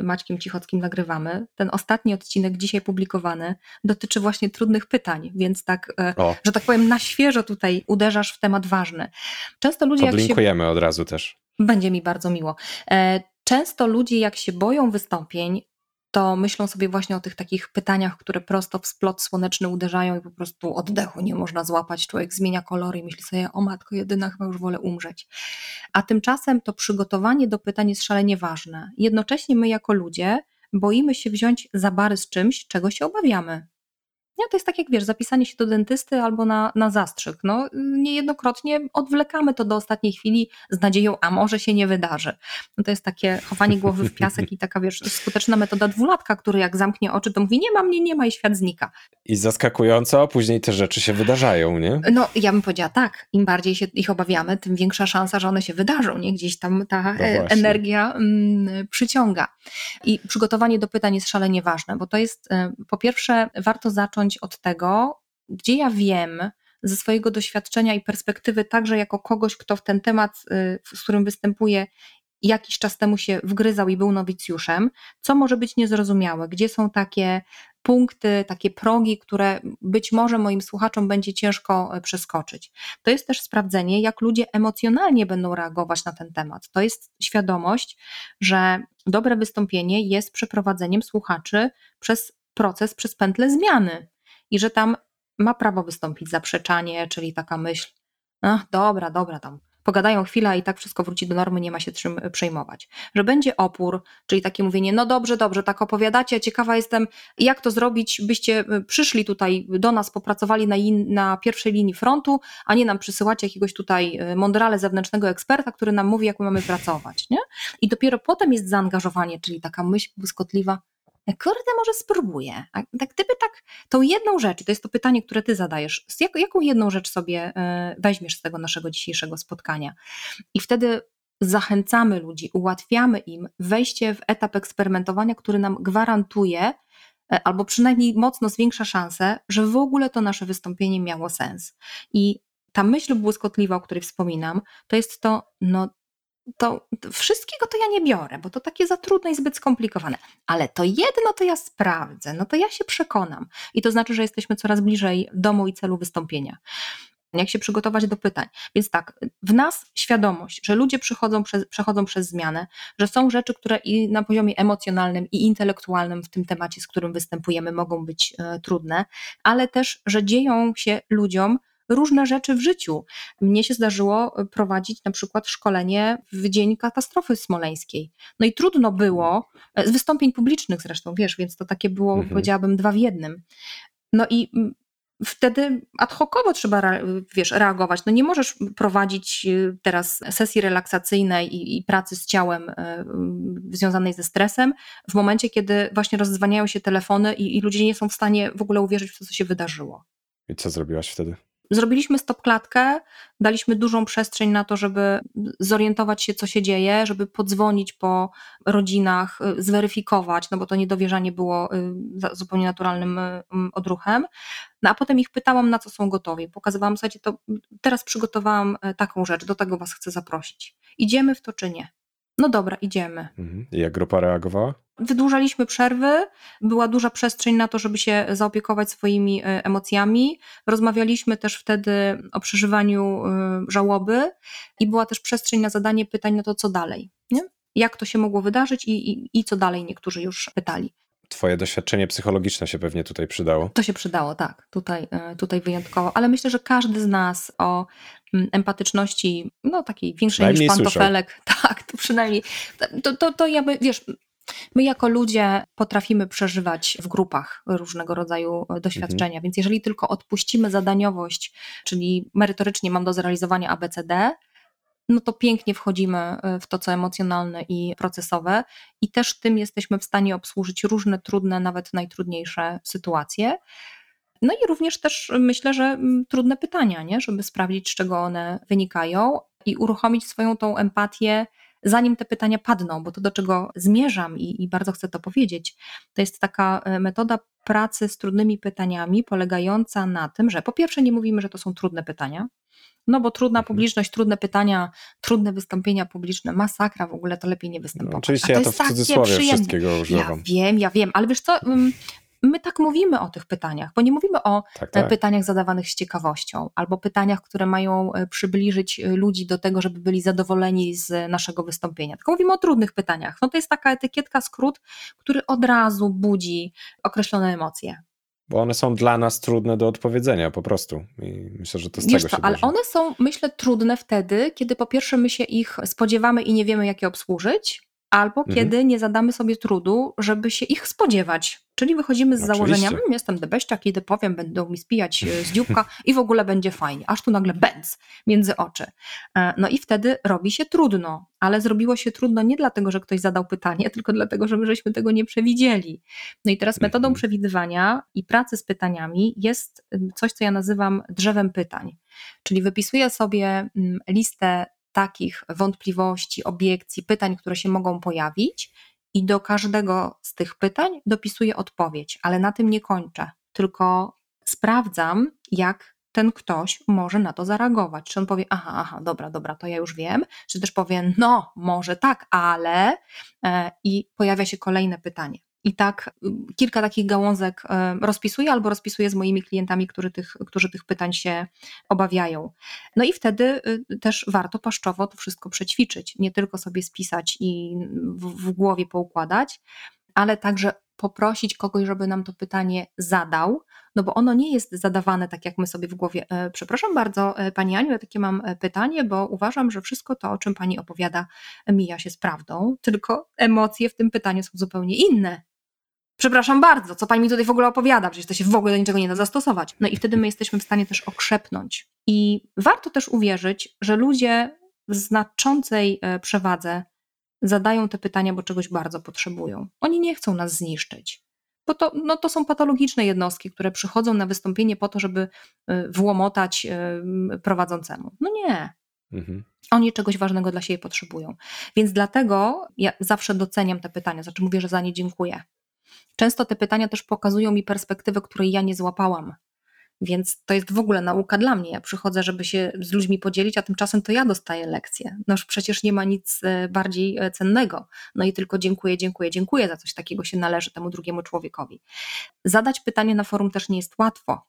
y, Maćkiem Cichockim nagrywamy, ten ostatni odcinek dzisiaj publikowany, dotyczy właśnie trudnych pytań, więc tak, e, o. że tak powiem, na świeżo tutaj uderzasz w temat ważny. Często ludzie. Podlinkujemy się... od razu też. Będzie mi bardzo miło. E, często ludzie, jak się boją wystąpień, to myślą sobie właśnie o tych takich pytaniach, które prosto w splot słoneczny uderzają i po prostu oddechu nie można złapać. Człowiek zmienia kolory i myśli sobie, o matko jedyna, chyba już wolę umrzeć. A tymczasem to przygotowanie do pytań jest szalenie ważne. Jednocześnie my jako ludzie boimy się wziąć za bary z czymś, czego się obawiamy. Nie, to jest tak jak wiesz, zapisanie się do dentysty albo na, na zastrzyk. No, niejednokrotnie odwlekamy to do ostatniej chwili z nadzieją, a może się nie wydarzy. No, to jest takie chowanie głowy w piasek i taka wiesz, skuteczna metoda dwulatka, który jak zamknie oczy, to mówi nie ma mnie, nie ma i świat znika. I zaskakująco, później te rzeczy się wydarzają, nie? No ja bym powiedziała tak, im bardziej się ich obawiamy, tym większa szansa, że one się wydarzą, nie? Gdzieś tam ta no energia mm, przyciąga. I przygotowanie do pytań jest szalenie ważne, bo to jest y, po pierwsze warto zacząć zacząć od tego, gdzie ja wiem ze swojego doświadczenia i perspektywy, także jako kogoś, kto w ten temat, y, z którym występuję, jakiś czas temu się wgryzał i był nowicjuszem, co może być niezrozumiałe, gdzie są takie punkty, takie progi, które być może moim słuchaczom będzie ciężko e, przeskoczyć. To jest też sprawdzenie, jak ludzie emocjonalnie będą reagować na ten temat. To jest świadomość, że dobre wystąpienie jest przeprowadzeniem słuchaczy przez proces, przez pętlę zmiany i że tam ma prawo wystąpić zaprzeczanie, czyli taka myśl, ach, dobra, dobra, tam pogadają chwilę i tak wszystko wróci do normy, nie ma się czym przejmować. Że będzie opór, czyli takie mówienie, no dobrze, dobrze, tak opowiadacie, ciekawa jestem, jak to zrobić, byście y, przyszli tutaj do nas, popracowali na, in, na pierwszej linii frontu, a nie nam przysyłacie jakiegoś tutaj y, mądrale zewnętrznego eksperta, który nam mówi, jak my mamy pracować. Nie? I dopiero potem jest zaangażowanie, czyli taka myśl błyskotliwa, kurde, może spróbuję. A tak gdyby tak, tą jedną rzecz, to jest to pytanie, które ty zadajesz, jak, jaką jedną rzecz sobie e, weźmiesz z tego naszego dzisiejszego spotkania? I wtedy zachęcamy ludzi, ułatwiamy im wejście w etap eksperymentowania, który nam gwarantuje, e, albo przynajmniej mocno zwiększa szansę, że w ogóle to nasze wystąpienie miało sens. I ta myśl błyskotliwa, o której wspominam, to jest to, no to wszystkiego to ja nie biorę, bo to takie za trudne i zbyt skomplikowane. Ale to jedno to ja sprawdzę, no to ja się przekonam. I to znaczy, że jesteśmy coraz bliżej domu i celu wystąpienia. Jak się przygotować do pytań. Więc tak, w nas świadomość, że ludzie przechodzą przez, przechodzą przez zmianę, że są rzeczy, które i na poziomie emocjonalnym i intelektualnym w tym temacie, z którym występujemy, mogą być e, trudne, ale też, że dzieją się ludziom różne rzeczy w życiu. Mnie się zdarzyło e, prowadzić na przykład szkolenie w dzień katastrofy smoleńskiej. No i trudno było, e, z wystąpień publicznych zresztą, wiesz, więc to takie było, mhm. powiedziałabym, dwa w jednym. No i wtedy ad hocowo trzeba, wiesz, reagować. No nie możesz prowadzić e, teraz sesji relaksacyjnej i, i, pracy z ciałem y, związanej ze stresem w momencie, kiedy właśnie rozdzwaniają się telefony i, i ludzie nie są w stanie w ogóle uwierzyć w to, co się wydarzyło. I co zrobiłaś wtedy? Zrobiliśmy stopklatkę, daliśmy dużą przestrzeń na to, żeby zorientować się, co się dzieje, żeby podzwonić po rodzinach, y, zweryfikować, no bo to niedowierzanie było y, zupełnie naturalnym y, odruchem. No a potem ich pytałam, na co są gotowi. Pokazywałam, słuchajcie, to teraz przygotowałam taką rzecz, do tego was chcę zaprosić. Idziemy w to czy nie? No dobra, idziemy. Mhm. I jak grupa reagowała? Wydłużaliśmy przerwy, była duża przestrzeń na to, żeby się zaopiekować swoimi e, emocjami. Rozmawialiśmy też wtedy o przeżywaniu e, żałoby i była też przestrzeń na zadanie pytań na to, co dalej. Nie? Jak to się mogło wydarzyć i, i, i co dalej niektórzy już pytali. twoje doświadczenie psychologiczne się pewnie tutaj przydało. To się przydało, tak, tutaj, e, tutaj wyjątkowo, ale myślę, że każdy z nas o mm, empatyczności, no takiej większej niż pantofelek, *laughs* tak, to przynajmniej, to, to, to ja by, wiesz, My jako ludzie potrafimy przeżywać w grupach różnego rodzaju doświadczenia, mhm. więc jeżeli tylko odpuścimy zadaniowość, czyli merytorycznie mam do zrealizowania ABCD, no to pięknie wchodzimy e, w to, co emocjonalne i procesowe, i też tym jesteśmy w stanie obsłużyć różne trudne, nawet najtrudniejsze sytuacje. No i również też myślę, że mm, trudne pytania, nie? żeby sprawdzić, z czego one wynikają i uruchomić swoją tą empatię, zanim te pytania padną, bo to do czego zmierzam i, i bardzo chcę to powiedzieć, to jest taka e, metoda pracy z trudnymi pytaniami, polegająca na tym, że po pierwsze nie mówimy, że to są trudne pytania, no bo trudna mhm. publiczność, trudne pytania, trudne wystąpienia publiczne, masakra w ogóle, to lepiej nie występować. No, oczywiście ja to w cudzysłowie wszystkiego używam. Ja wiem, ja wiem, ale wiesz co, my tak mówimy o tych pytaniach, bo nie mówimy o tak, tak. pytaniach zadawanych z ciekawością albo pytaniach, które mają e, przybliżyć e, ludzi do tego, żeby byli zadowoleni z naszego wystąpienia. Tylko mówimy o trudnych pytaniach. No to jest taka etykietka, skrót, który od razu budzi określone emocje. Bo one są dla nas trudne do odpowiedzenia po prostu. I myślę, że to z Wiesz tego co, się Ale one są, myślę, trudne wtedy, kiedy po pierwsze my się ich spodziewamy i nie wiemy, jak je obsłużyć, albo mhm. kiedy nie zadamy sobie trudu, żeby się ich spodziewać. Czyli wychodzimy z Oczywiście. założenia, mmm, jestem debeściak, idę powiem, będą mi spijać e, z dzióbka i w ogóle będzie fajnie. Aż tu nagle bęc między oczy. E, no i wtedy robi się trudno, ale zrobiło się trudno nie dlatego, że ktoś zadał pytanie, *laughs* tylko dlatego, że my żeśmy tego nie przewidzieli. No i teraz metodą mhm. przewidywania i pracy z pytaniami jest coś, co ja nazywam drzewem pytań. Czyli wypisuję sobie listę takich wątpliwości, obiekcji, pytań, które się mogą pojawić, i do każdego z tych pytań dopisuję odpowiedź, ale na tym nie kończę, tylko sprawdzam, jak ten ktoś może na to zareagować. Czy on powie, aha, aha, dobra, dobra, to ja już wiem, czy też powie, no, może tak, ale e, i pojawia się kolejne pytanie. I tak y, kilka takich gałązek y, rozpisuję albo rozpisuję z moimi klientami, którzy tych, którzy tych pytań się obawiają. No i wtedy y, też warto paszczowo to wszystko przećwiczyć. Nie tylko sobie spisać i w, w głowie poukładać, ale także poprosić kogoś, żeby nam to pytanie zadał, no bo ono nie jest zadawane tak, jak my sobie w głowie. E, przepraszam bardzo, e, Pani Aniu, ja takie mam e, pytanie, bo uważam, że wszystko to, o czym Pani opowiada, mija się z prawdą, tylko emocje w tym pytaniu są zupełnie inne. Przepraszam bardzo, co pani mi tutaj w ogóle opowiada, przecież to się w ogóle do niczego nie da zastosować. No i wtedy my jesteśmy w stanie też okrzepnąć. I warto też uwierzyć, że ludzie w znaczącej przewadze zadają te pytania, bo czegoś bardzo potrzebują. Oni nie chcą nas zniszczyć. Bo to, no to są patologiczne jednostki, które przychodzą na wystąpienie po to, żeby e, włamotać e, prowadzącemu. No nie. Mhm. Oni czegoś ważnego dla siebie potrzebują. Więc dlatego ja zawsze doceniam te pytania, znaczy mówię, że za nie dziękuję. Często te pytania też pokazują mi perspektywę, której ja nie złapałam. Więc to jest w ogóle nauka dla mnie. Ja przychodzę, żeby się z ludźmi podzielić, a tymczasem to ja dostaję lekcje. No już przecież nie ma nic e, bardziej e, cennego. No i tylko dziękuję, dziękuję, dziękuję za coś takiego się należy temu drugiemu człowiekowi. Zadać pytanie na forum też nie jest łatwo.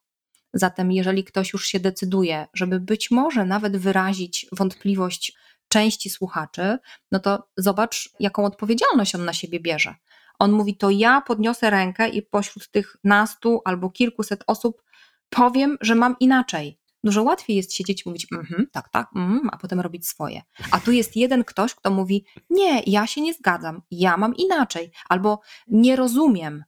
Zatem, jeżeli ktoś już się decyduje, żeby być może nawet wyrazić wątpliwość części słuchaczy, no to zobacz, jaką odpowiedzialność on na siebie bierze. On mówi, to ja podniosę rękę i pośród tych nastu albo kilkuset osób powiem, że mam inaczej. Dużo łatwiej jest siedzieć i mówić, mm tak, tak, mm, a potem robić swoje. A tu jest jeden ktoś, kto mówi, nie, ja się nie zgadzam, ja mam inaczej, albo nie rozumiem.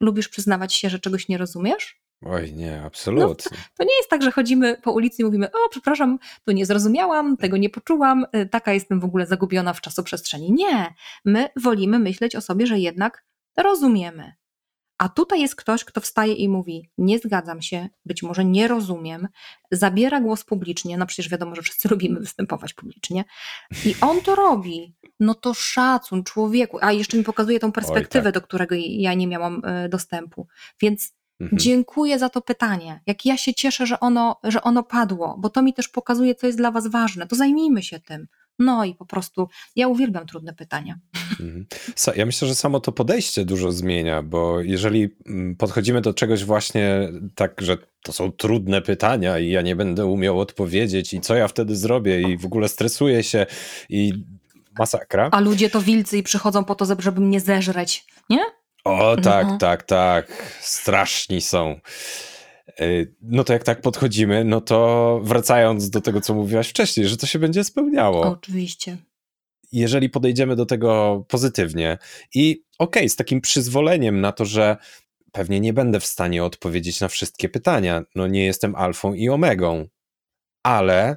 Lubisz przyznawać się, że czegoś nie rozumiesz? Oj, nie, absolutnie. No, to nie jest tak, że chodzimy po ulicy i mówimy, o, przepraszam, tu nie zrozumiałam, tego nie poczułam, y, taka jestem w ogóle zagubiona w czasoprzestrzeni. Nie, my wolimy myśleć o sobie, że jednak rozumiemy. A tutaj jest ktoś, kto wstaje i mówi: Nie zgadzam się, być może nie rozumiem, zabiera głos publicznie, no przecież wiadomo, że wszyscy *laughs* lubimy występować publicznie, i on to robi. No to szacun człowieku, a jeszcze mi pokazuje tą perspektywę, Oj, tak. do którego ja nie miałam y, dostępu. Więc Mhm. Dziękuję za to pytanie. Jak ja się cieszę, że ono, że ono padło, bo to mi też pokazuje, co jest dla Was ważne. To zajmijmy się tym. No i po prostu ja uwielbiam trudne pytania. Mhm. Ja myślę, że samo to podejście dużo zmienia, bo jeżeli mm, podchodzimy do czegoś właśnie tak, że to są trudne pytania i ja nie będę umiał odpowiedzieć i co ja wtedy zrobię i w ogóle stresuję się i masakra. A ludzie to wilcy i przychodzą po to, żeby mnie zeżreć, nie? O, tak, no. tak, tak. Straszni są. Y, no to jak tak podchodzimy, no to wracając do tego, co mówiłaś wcześniej, że to się będzie spełniało. Oczywiście. Jeżeli podejdziemy do tego pozytywnie i okej, okay, z takim przyzwoleniem na to, że pewnie nie będę w stanie odpowiedzieć na wszystkie pytania, no nie jestem alfą i omegą, ale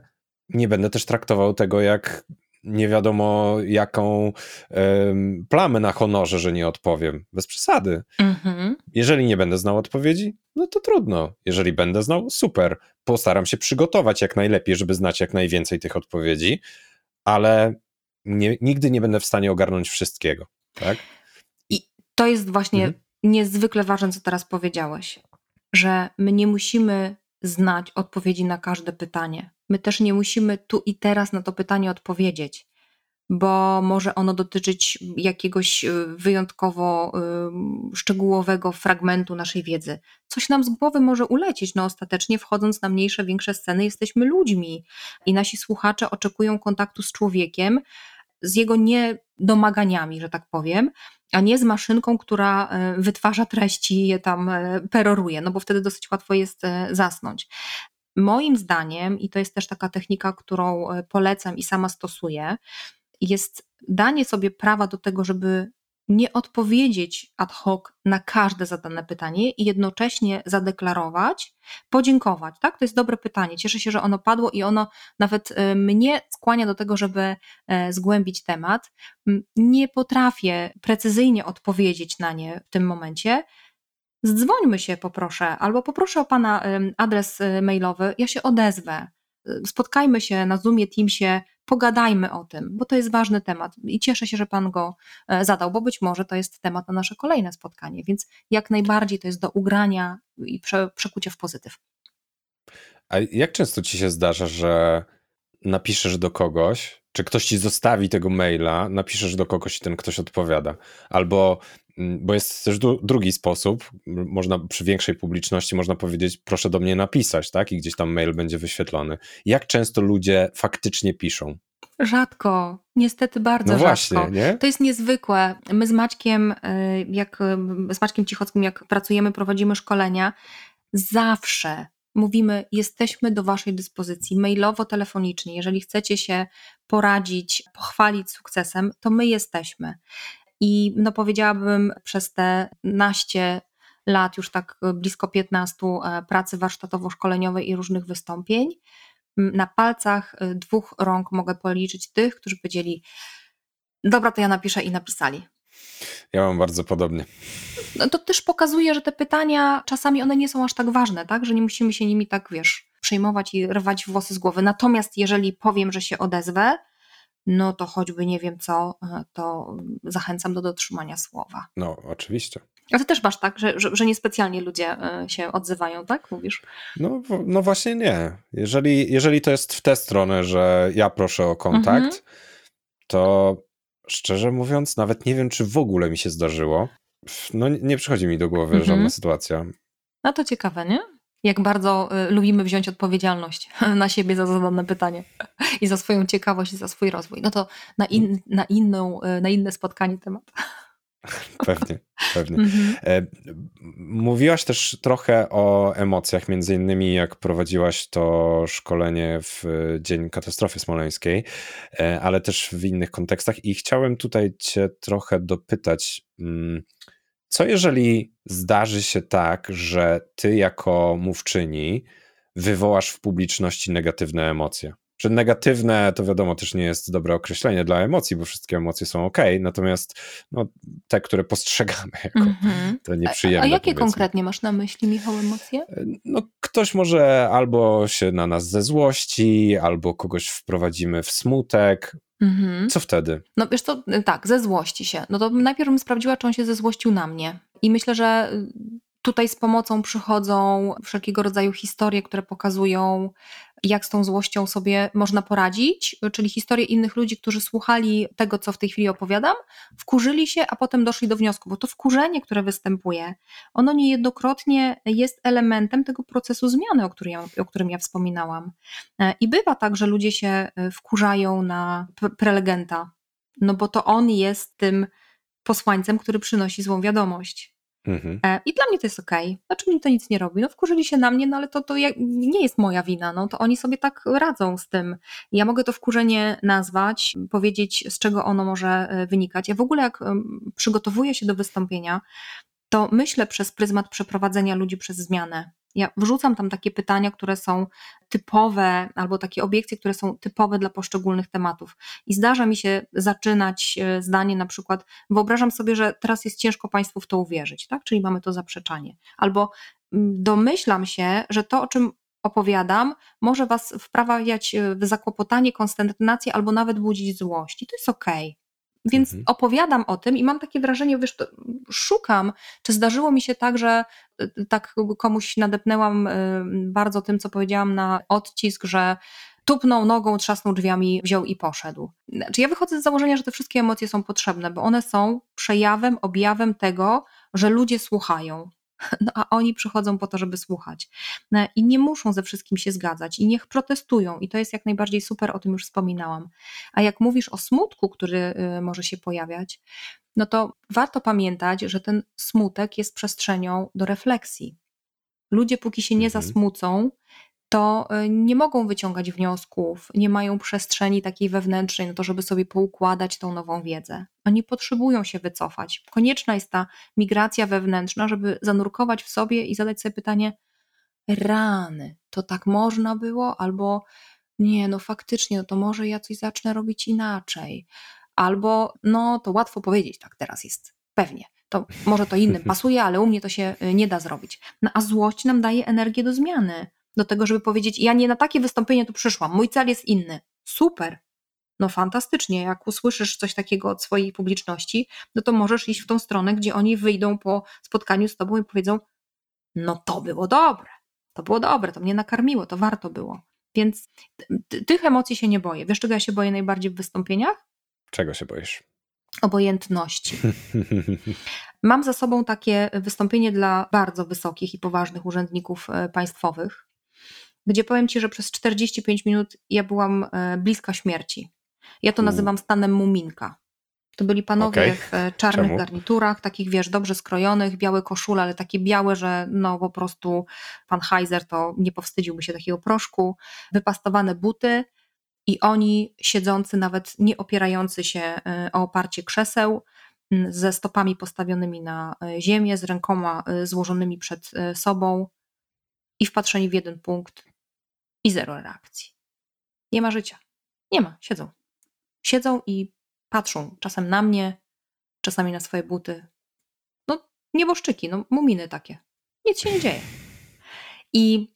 nie będę też traktował tego jak nie wiadomo jaką um, plamę na honorze, że nie odpowiem. Bez przesady. Mhm. Jeżeli nie będę znał odpowiedzi, no to trudno. Jeżeli będę znał, super. Postaram się przygotować jak najlepiej, żeby znać jak najwięcej tych odpowiedzi, ale nie, nigdy nie będę w stanie ogarnąć wszystkiego. Tak? I to jest właśnie mhm. niezwykle ważne, co teraz powiedziałeś, że my nie musimy znać odpowiedzi na każde pytanie. My też nie musimy tu i teraz na to pytanie odpowiedzieć, bo może ono dotyczyć jakiegoś y, wyjątkowo y, szczegółowego fragmentu naszej wiedzy. Coś nam z głowy może ulecieć, no ostatecznie wchodząc na mniejsze, większe sceny jesteśmy ludźmi i nasi słuchacze oczekują kontaktu z człowiekiem, z jego niedomaganiami, że tak powiem, a nie z maszynką, która y, wytwarza treści i je tam peroruje, no bo wtedy dosyć łatwo jest zasnąć. Moim zdaniem, i to jest też taka technika, którą e, polecam i sama stosuję, jest danie sobie prawa do tego, żeby nie odpowiedzieć ad hoc na każde zadane pytanie i jednocześnie zadeklarować, podziękować. Tak? To jest dobre pytanie. Cieszę się, że ono padło i ono nawet e, mnie skłania do tego, żeby e, zgłębić temat. Nie potrafię precyzyjnie odpowiedzieć na nie w tym momencie, Zdzwońmy się, poproszę, albo poproszę o Pana adres y, mailowy, ja się odezwę. Y, spotkajmy się na Zoomie, Teamsie, pogadajmy o tym, bo to jest ważny temat i cieszę się, że Pan go e, zadał, bo być może to jest temat na nasze kolejne spotkanie, więc jak najbardziej to jest do ugrania i prze, przekucia w pozytyw. A jak często Ci się zdarza, że napiszesz do kogoś, czy ktoś ci zostawi tego maila, napiszesz do kogoś i ten ktoś odpowiada. Albo, bo jest też drugi sposób, można przy większej publiczności można powiedzieć, proszę do mnie napisać, tak? I gdzieś tam mail będzie wyświetlony. Jak często ludzie faktycznie piszą? Rzadko, niestety bardzo no właśnie, rzadko. Nie? To jest niezwykłe. My z Maćkiem, y, jak y, z Maćkiem Cichockim, jak pracujemy, prowadzimy szkolenia, zawsze mówimy, jesteśmy do Waszej dyspozycji mailowo, telefonicznie. Jeżeli chcecie się poradzić, pochwalić sukcesem, to my jesteśmy. I no powiedziałabym przez te naście lat, już tak blisko 15 e, pracy warsztatowo-szkoleniowej i różnych wystąpień, na palcach e, dwóch rąk mogę policzyć tych, którzy powiedzieli: Dobra, to ja napiszę i napisali. Ja mam bardzo podobnie. No to też pokazuje, że te pytania czasami one nie są aż tak ważne, tak? Że nie musimy się nimi tak, wiesz, przejmować i rwać włosy z głowy. Natomiast jeżeli powiem, że się odezwę, no to choćby nie wiem co, e, to zachęcam do dotrzymania słowa. No, oczywiście. A ty też masz tak, że, że, że niespecjalnie ludzie e, się odzywają, tak? Mówisz? No, no właśnie nie. Jeżeli, jeżeli to jest w tę stronę, że ja proszę o kontakt, mhm. to szczerze mówiąc, nawet nie wiem, czy w ogóle mi się zdarzyło. No nie przychodzi mi do głowy mhm. żadna sytuacja. No to ciekawe, nie? Jak bardzo y, lubimy wziąć odpowiedzialność *laughs* na siebie za zadane pytanie i za swoją ciekawość i za swój rozwój. No to na, in, na, inną, y, na inne spotkanie temat. *laughs* Pewnie, pewnie. Mhm. E, mówiłaś też trochę o emocjach, między innymi jak prowadziłaś to szkolenie w Dzień Katastrofy Smoleńskiej, e, ale też w innych kontekstach i chciałem tutaj cię trochę dopytać, mm, co jeżeli zdarzy się tak, że ty jako mówczyni wywołasz w publiczności negatywne emocje? że negatywne to wiadomo też nie jest dobre określenie dla emocji, bo wszystkie emocje są ok, natomiast no, te, które postrzegamy jako mm -hmm. te nieprzyjemne. A, a jakie powiedzmy. konkretnie masz na myśli, Michał, emocje? E, no, ktoś może albo się na nas ze złości, albo kogoś wprowadzimy w smutek. -hmm. Co wtedy? No wiesz to tak, ze złości się. No to najpierw bym sprawdziła, czy on się ze złościł na mnie. I myślę, że Tutaj z pomocą przychodzą wszelkiego rodzaju historie, które pokazują, jak z tą złością sobie można poradzić, czyli historie innych ludzi, którzy słuchali tego, co w tej chwili opowiadam, wkurzyli się, a potem doszli do wniosku, bo to wkurzenie, które występuje, ono niejednokrotnie jest elementem tego procesu zmiany, o którym ja, o którym ja wspominałam. I bywa tak, że ludzie się wkurzają na prelegenta, no bo to on jest tym posłańcem, który przynosi złą wiadomość. Mhm. E, I dla mnie to jest okej. Okay. Znaczy mi to nic nie robi. No wkurzyli się na mnie, no ale to, to nie jest moja wina. No to oni sobie tak radzą z tym. Ja mogę to wkurzenie nazwać, powiedzieć z czego ono może e, wynikać. Ja w ogóle jak przygotowuję się do wystąpienia, to myślę przez pryzmat przeprowadzenia ludzi przez zmianę. Ja wrzucam tam takie pytania, które są typowe, albo takie obiekcje, które są typowe dla poszczególnych tematów. I zdarza mi się zaczynać e, zdanie na przykład, wyobrażam sobie, że teraz jest ciężko Państwu w to uwierzyć, tak? czyli mamy to zaprzeczanie. Albo mm, domyślam się, że to, o czym opowiadam, może Was wprawiać w zakłopotanie, konsternację albo nawet budzić złość. I to jest okej. Okay. Więc mhm. opowiadam o tym i mam takie wrażenie, wiesz, szukam, czy zdarzyło mi się tak, że y, tak komuś nadepnęłam y, bardzo tym, co powiedziałam na odcisk, że tupnął nogą, trzasnął drzwiami, wziął i poszedł. Znaczy ja wychodzę z założenia, że te wszystkie emocje są potrzebne, bo one są przejawem, objawem tego, że ludzie słuchają. *laughs* No, a oni przychodzą po to, żeby słuchać. No, I nie muszą ze wszystkim się zgadzać, i niech protestują, i to jest jak najbardziej super, o tym już wspominałam. A jak mówisz o smutku, który y, może się pojawiać, no to warto pamiętać, że ten smutek jest przestrzenią do refleksji. Ludzie, póki się nie mhm. zasmucą, to y, nie mogą wyciągać wniosków, nie mają przestrzeni takiej wewnętrznej na to, żeby sobie poukładać tą nową wiedzę. Oni potrzebują się wycofać. Konieczna jest ta migracja wewnętrzna, żeby zanurkować w sobie i zadać sobie pytanie: rany, to tak można było? Albo nie, no faktycznie, no to może ja coś zacznę robić inaczej. Albo no to łatwo powiedzieć, tak teraz jest, pewnie. To może to innym *laughs* pasuje, ale u mnie to się y, nie da zrobić. No a złość nam daje energię do zmiany do tego, żeby powiedzieć: Ja nie na takie wystąpienie tu przyszłam, mój cel jest inny. Super. No fantastycznie, jak usłyszysz coś takiego od swojej publiczności, no to możesz iść w tą stronę, gdzie oni wyjdą po spotkaniu z tobą i powiedzą: No to było dobre, to było dobre, to mnie nakarmiło, to warto było. Więc tych emocji się nie boję. Wiesz, czego ja się boję najbardziej w wystąpieniach? Czego się boisz? obojętności. *laughs* Mam za sobą takie wystąpienie dla bardzo wysokich i poważnych urzędników e, państwowych, gdzie powiem Ci, że przez 45 minut ja byłam e, bliska śmierci. Ja to nazywam stanem muminka. To byli panowie okay. w e, czarnych Czemu? garniturach, takich wiesz, dobrze skrojonych, białe koszule, ale takie białe, że no po prostu pan Heiser to nie powstydziłby się takiego proszku, wypastowane buty i oni siedzący, nawet nie opierający się e, o oparcie krzeseł, ze stopami postawionymi na ziemię, z rękoma złożonymi przed sobą i wpatrzeni w jeden punkt, i zero reakcji. Nie ma życia. Nie ma, siedzą. Siedzą i patrzą czasem na mnie, czasami na swoje buty. No, nieboszczyki, no, muminy takie. Nic się nie dzieje. I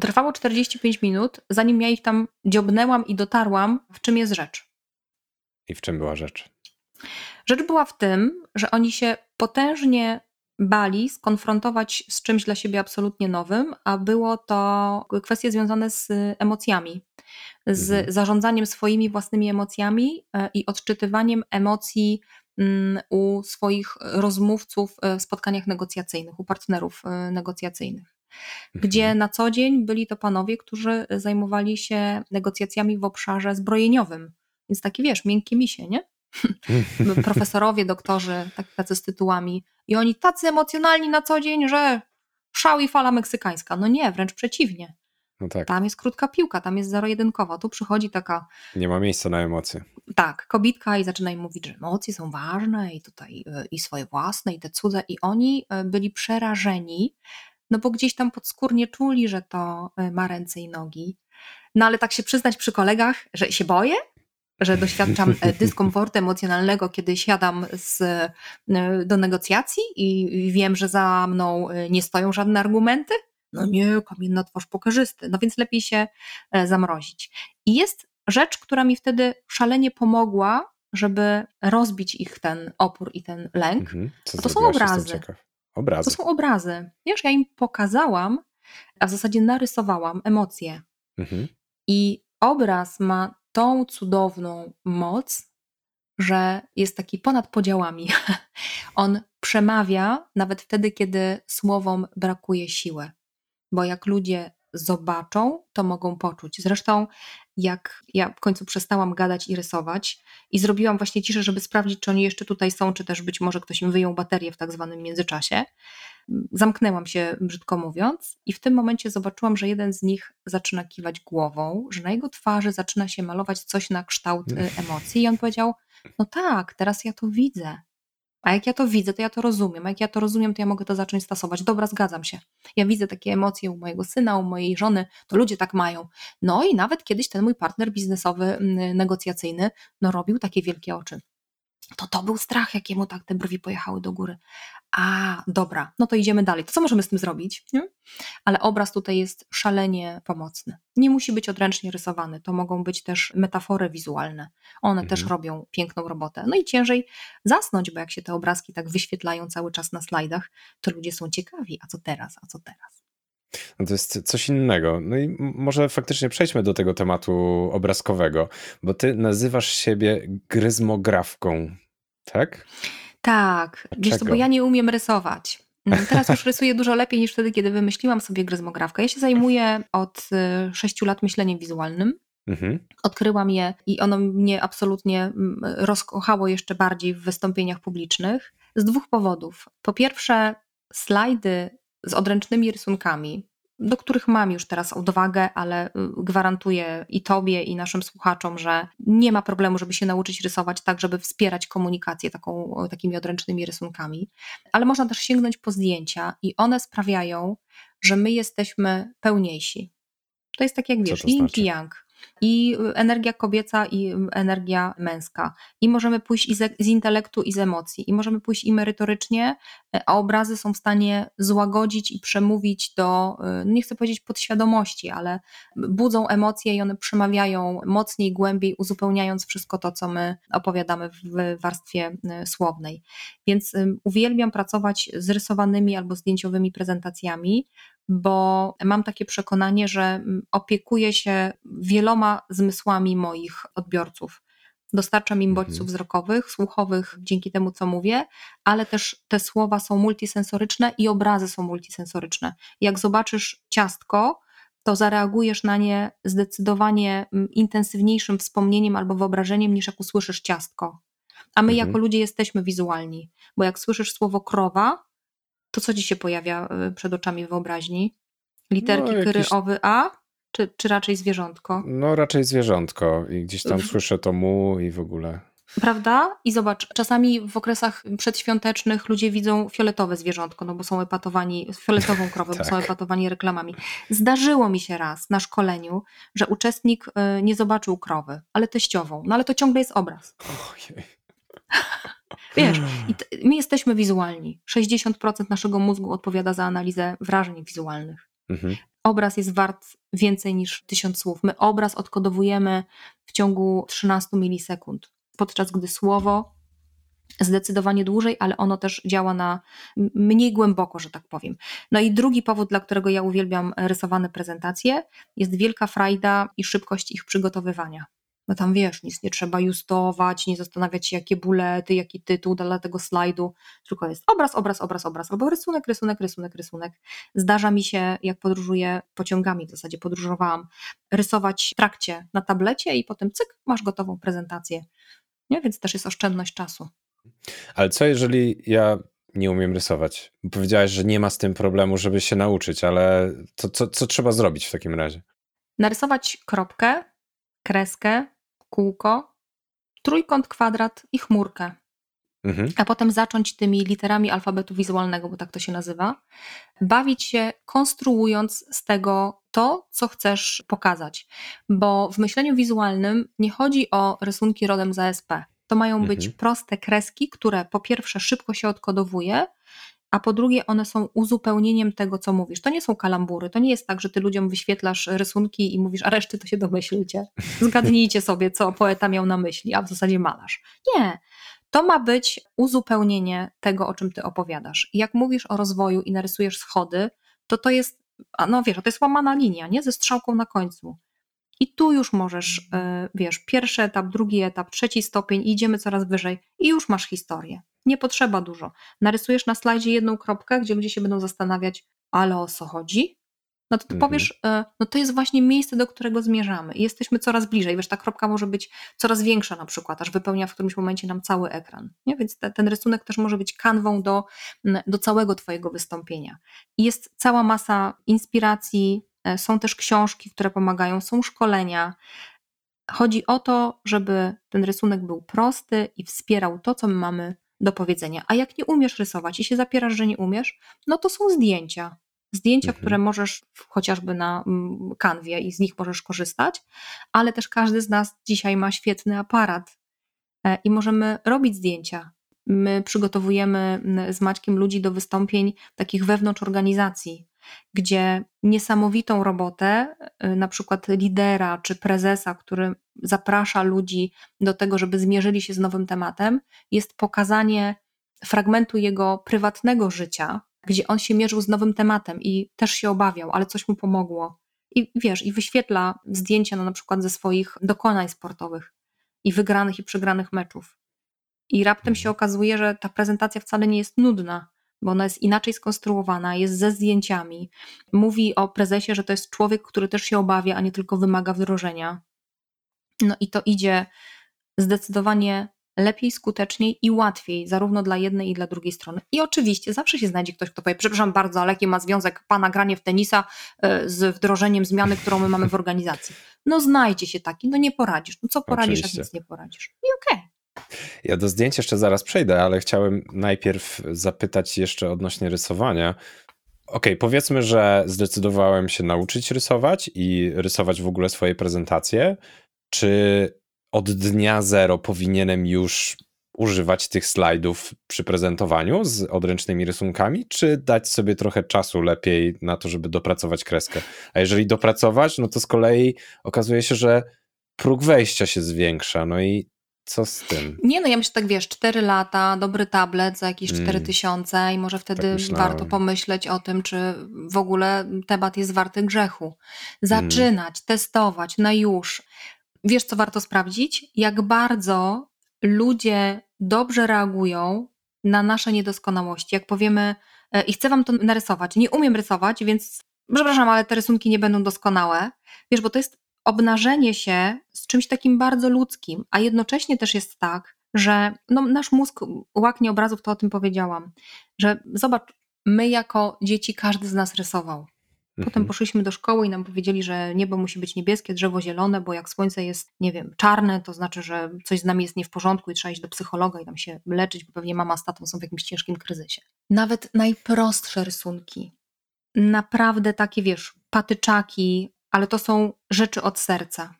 trwało 45 minut, zanim ja ich tam dziobnęłam i dotarłam, w czym jest rzecz. I w czym była rzecz? Rzecz była w tym, że oni się potężnie bali skonfrontować z czymś dla siebie absolutnie nowym, a było to kwestie związane z emocjami, z mhm. zarządzaniem swoimi własnymi emocjami e, i odczytywaniem emocji mm, u swoich rozmówców w spotkaniach negocjacyjnych, u partnerów e, negocjacyjnych. Gdzie mhm. na co dzień byli to panowie, którzy zajmowali się negocjacjami w obszarze zbrojeniowym. Więc takie wiesz, miękkie misie, nie? *laughs* profesorowie, doktorzy, tak, tacy z tytułami. I oni tacy emocjonalni na co dzień, że szał i fala meksykańska. No nie, wręcz przeciwnie. No tak. Tam jest krótka piłka, tam jest zero-jedynkowa. Tu przychodzi taka. Nie ma miejsca na emocje. Tak, kobitka i zaczyna im mówić, że emocje są ważne i tutaj y, i swoje własne, i te cudze. I oni y, byli przerażeni, no bo gdzieś tam podskórnie czuli, że to y, ma ręce i nogi. No ale tak się przyznać przy kolegach, że się boję, że doświadczam e, *laughs* dyskomfortu emocjonalnego, kiedy siadam z, e, do negocjacji i wiem, że za mną e, nie stoją żadne argumenty. No nie, kamienna twarz pokażysty. No więc lepiej się zamrozić. I jest rzecz, która mi wtedy szalenie pomogła, żeby rozbić ich ten opór i ten lęk. Mhm. to są obrazy. Obrazy. To są obrazy. Wiesz, ja im pokazałam, a w zasadzie narysowałam emocje. Mhm. I obraz ma tą cudowną moc, że jest taki ponad podziałami. *laughs* On przemawia nawet wtedy, kiedy słowom brakuje siły. Bo jak ludzie zobaczą, to mogą poczuć. Zresztą, jak ja w końcu przestałam gadać i rysować i zrobiłam właśnie ciszę, żeby sprawdzić, czy oni jeszcze tutaj są, czy też być może ktoś im wyjął baterię w tak zwanym międzyczasie. Zamknęłam się, brzydko mówiąc, i w tym momencie zobaczyłam, że jeden z nich zaczyna kiwać głową, że na jego twarzy zaczyna się malować coś na kształt y, emocji, i on powiedział: No tak, teraz ja to widzę. A jak ja to widzę, to ja to rozumiem. A jak ja to rozumiem, to ja mogę to zacząć stosować. Dobra, zgadzam się. Ja widzę takie emocje u mojego syna, u mojej żony, to ludzie tak mają. No i nawet kiedyś ten mój partner biznesowy, negocjacyjny, no robił takie wielkie oczy. To to był strach, jakiemu tak te brwi pojechały do góry a dobra, no to idziemy dalej. To co możemy z tym zrobić? Nie? Ale obraz tutaj jest szalenie pomocny. Nie musi być odręcznie rysowany, to mogą być też metafory wizualne. One mhm. też robią piękną robotę. No i ciężej zasnąć, bo jak się te obrazki tak wyświetlają cały czas na slajdach, to ludzie są ciekawi, a co teraz, a co teraz. No to jest coś innego. No i może faktycznie przejdźmy do tego tematu obrazkowego, bo ty nazywasz siebie gryzmografką, tak? Tak, wiesz co, bo ja nie umiem rysować. Mm, teraz już rysuję dużo lepiej niż wtedy, kiedy wymyśliłam sobie gryzmograwkę. Ja się zajmuję od y, sześciu lat myśleniem wizualnym. Mhm. Odkryłam je i ono mnie absolutnie mm, rozkochało jeszcze bardziej w wystąpieniach publicznych z dwóch powodów. Po pierwsze, slajdy z odręcznymi rysunkami do których mam już teraz odwagę, ale y, gwarantuję i Tobie, i naszym słuchaczom, że nie ma problemu, żeby się nauczyć rysować tak, żeby wspierać komunikację taką, takimi odręcznymi rysunkami. Ale można też sięgnąć po zdjęcia i one sprawiają, że my jesteśmy pełniejsi. To jest tak jak wiesz, yin i yang i energia kobieca i energia męska. I możemy pójść i z, z, intelektu i z emocji, i możemy pójść i merytorycznie, a obrazy są w stanie złagodzić i przemówić do, no nie chcę powiedzieć podświadomości, ale budzą emocje i one przemawiają mocniej, głębiej, uzupełniając wszystko to, co my opowiadamy w warstwie y, słownej. Więc uwielbiam pracować z rysowanymi albo zdjęciowymi prezentacjami, bo mam takie przekonanie, że mm, opiekuję się wieloma zmysłami moich odbiorców. Dostarczam im bodźców mhm. wzrokowych, słuchowych dzięki temu, co mówię, ale też te słowa są multisensoryczne i obrazy są multisensoryczne. Jak zobaczysz ciastko, to zareagujesz na nie zdecydowanie mm, intensywniejszym wspomnieniem albo wyobrażeniem, niż jak usłyszysz ciastko. A my, mhm. jako ludzie, jesteśmy wizualni, bo jak słyszysz słowo krowa, to co ci się pojawia y, przed oczami wyobraźni? Literki no, jakieś... owy, a? Czy, czy raczej zwierzątko? No raczej zwierzątko i gdzieś tam słyszę to mu i w ogóle. Prawda? I zobacz, czasami w okresach przedświątecznych ludzie widzą fioletowe zwierzątko, no bo są epatowani, fioletową krowę, *laughs* tak. bo są epatowani reklamami. Zdarzyło mi się raz na szkoleniu, że uczestnik y, nie zobaczył krowy, ale teściową. No ale to ciągle jest obraz. Ojej. Wiesz, i my jesteśmy wizualni. 60% naszego mózgu odpowiada za analizę wrażeń wizualnych. Mhm. Obraz jest wart więcej niż tysiąc słów. My obraz odkodowujemy w ciągu 13 milisekund, podczas gdy słowo zdecydowanie dłużej, ale ono też działa na mniej głęboko, że tak powiem. No i drugi powód, dla którego ja uwielbiam rysowane prezentacje, jest wielka frajda i szybkość ich przygotowywania no tam wiesz, nic nie trzeba justować, nie zastanawiać się, jakie bulety, jaki tytuł dla tego slajdu, tylko jest obraz, obraz, obraz, obraz, albo rysunek, rysunek, rysunek, rysunek. Zdarza mi się, jak podróżuję pociągami, w zasadzie podróżowałam, rysować w trakcie na tablecie i potem cyk, masz gotową prezentację. Nie? Więc też jest oszczędność czasu. Ale co jeżeli ja nie umiem rysować? Powiedziałaś, że nie ma z tym problemu, żeby się nauczyć, ale to, co, co trzeba zrobić w takim razie? Narysować kropkę, kreskę, kółko, trójkąt, kwadrat i chmurkę. Mhm. A potem zacząć tymi literami alfabetu wizualnego, bo tak to się nazywa, bawić się konstruując z tego to, co chcesz pokazać. Bo w myśleniu wizualnym nie chodzi o rysunki rodem z ASP. To mają mhm. być proste kreski, które po pierwsze szybko się odkodowuje, a po drugie one są uzupełnieniem tego, co mówisz. To nie są kalambury, to nie jest tak, że ty ludziom wyświetlasz rysunki i mówisz, a reszty to się domyślcie. Zgadnijcie sobie, co poeta miał na myśli, a w zasadzie malarz. Nie. To ma być uzupełnienie tego, o czym ty opowiadasz. I jak mówisz o rozwoju i narysujesz schody, to to jest, no wiesz, to jest łamana linia, nie? Ze strzałką na końcu. I tu już możesz, e, wiesz, pierwszy etap, drugi etap, trzeci stopień, idziemy coraz wyżej i już masz historię. Nie potrzeba dużo. Narysujesz na slajdzie jedną kropkę, gdzie ludzie się będą zastanawiać, ale o co chodzi? no to ty Mhm. powiesz, e, no to jest właśnie miejsce, do którego zmierzamy i jesteśmy coraz bliżej. Wiesz, ta kropka może być coraz większa na przykład, aż wypełnia w którymś momencie nam cały ekran. Nie? Więc te, ten rysunek też może być kanwą do, do całego twojego wystąpienia. I jest cała masa inspiracji, e, są też książki, które pomagają, są szkolenia. Chodzi o to, żeby ten rysunek był prosty i wspierał to, co my mamy do powiedzenia. A jak nie umiesz rysować i się zapierasz, że nie umiesz, no to są zdjęcia. Zdjęcia, Mhm. które możesz chociażby na mm, kanwie i z nich możesz korzystać, ale też każdy z nas dzisiaj ma świetny aparat e, i możemy robić zdjęcia. My przygotowujemy m, z Maćkiem ludzi do wystąpień takich wewnątrz organizacji, gdzie niesamowitą robotę, y, na przykład lidera czy prezesa, który zaprasza ludzi do tego, żeby zmierzyli się z nowym tematem, jest pokazanie fragmentu jego prywatnego życia, gdzie on się mierzył z nowym tematem i też się obawiał, ale coś mu pomogło. I wiesz, i wyświetla zdjęcia no, na przykład ze swoich dokonań sportowych i wygranych i przegranych meczów. I raptem się okazuje, że ta prezentacja wcale nie jest nudna, bo ona jest inaczej skonstruowana, jest ze zdjęciami. Mówi o prezesie, że to jest człowiek, który też się obawia, a nie tylko wymaga wdrożenia. No i to idzie zdecydowanie lepiej, skuteczniej i łatwiej, zarówno dla jednej i dla drugiej strony. I oczywiście zawsze się znajdzie ktoś, kto powie, przepraszam bardzo, ale jaki ma związek pana granie w tenisa e, z wdrożeniem zmiany, którą my mamy w organizacji? No znajdzie się taki, no nie poradzisz. No co poradzisz, Oczywiście. jak nic nie poradzisz? I okej. Ja do zdjęć jeszcze zaraz przejdę, ale chciałem najpierw zapytać jeszcze odnośnie rysowania. Okej, powiedzmy, że zdecydowałem się nauczyć rysować i rysować w ogóle swoje prezentacje. Czy od dnia zero powinienem już używać tych slajdów przy prezentowaniu z odręcznymi rysunkami, czy dać sobie trochę czasu lepiej na to, żeby dopracować kreskę? A jeżeli dopracować, no to z kolei okazuje się, że próg wejścia się zwiększa. No i co z tym? Nie no, ja myślę tak, wiesz, 4 lata, dobry tablet za jakieś Mm. 4 tysiące i może wtedy Tak warto pomyśleć o tym, czy w ogóle temat jest warty grzechu. Zaczynać, testować na już. Wiesz, co warto sprawdzić? Jak bardzo ludzie dobrze reagują na nasze niedoskonałości. Jak powiemy, e, i chcę wam to narysować, nie umiem rysować, więc przepraszam, ale te rysunki nie będą doskonałe. Wiesz, bo to jest obnażenie się z czymś takim bardzo ludzkim, a jednocześnie też jest tak, że no, nasz mózg łaknie obrazów, to o tym powiedziałam, że zobacz, my jako dzieci każdy z nas rysował. Potem Mhm. poszliśmy do szkoły i nam powiedzieli, że niebo musi być niebieskie, drzewo zielone, bo jak słońce jest, nie wiem, czarne, to znaczy, że coś z nami jest nie w porządku i trzeba iść do psychologa i tam się leczyć, bo pewnie mama z tatą są w jakimś ciężkim kryzysie. Nawet najprostsze rysunki, naprawdę takie, wiesz, patyczaki, ale to są rzeczy od serca.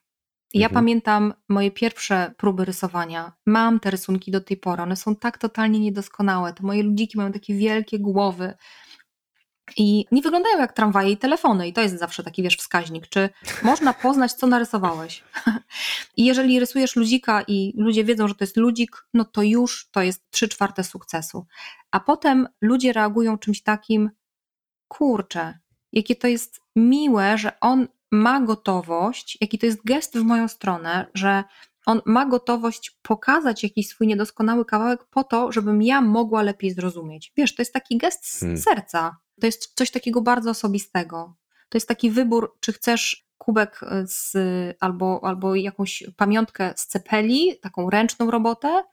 Ja Mhm. pamiętam moje pierwsze próby rysowania. Mam te rysunki do tej pory. One są tak totalnie niedoskonałe. Te moje ludziki mają takie wielkie głowy. I nie wyglądają jak tramwaje i telefony. I to jest zawsze taki, wiesz, wskaźnik. Czy *laughs* można poznać, co narysowałeś? *laughs* I jeżeli rysujesz ludzika i ludzie wiedzą, że to jest ludzik, no to już to jest trzy czwarte sukcesu. A potem ludzie reagują czymś takim, kurczę, jakie to jest miłe, że on ma gotowość, jaki to jest gest w moją stronę, że on ma gotowość pokazać jakiś swój niedoskonały kawałek po to, żebym ja mogła lepiej zrozumieć. Wiesz, to jest taki gest z Hmm. serca. To jest coś takiego bardzo osobistego. To jest taki wybór, czy chcesz kubek z, albo, albo jakąś pamiątkę z cepeli, taką ręczną robotę,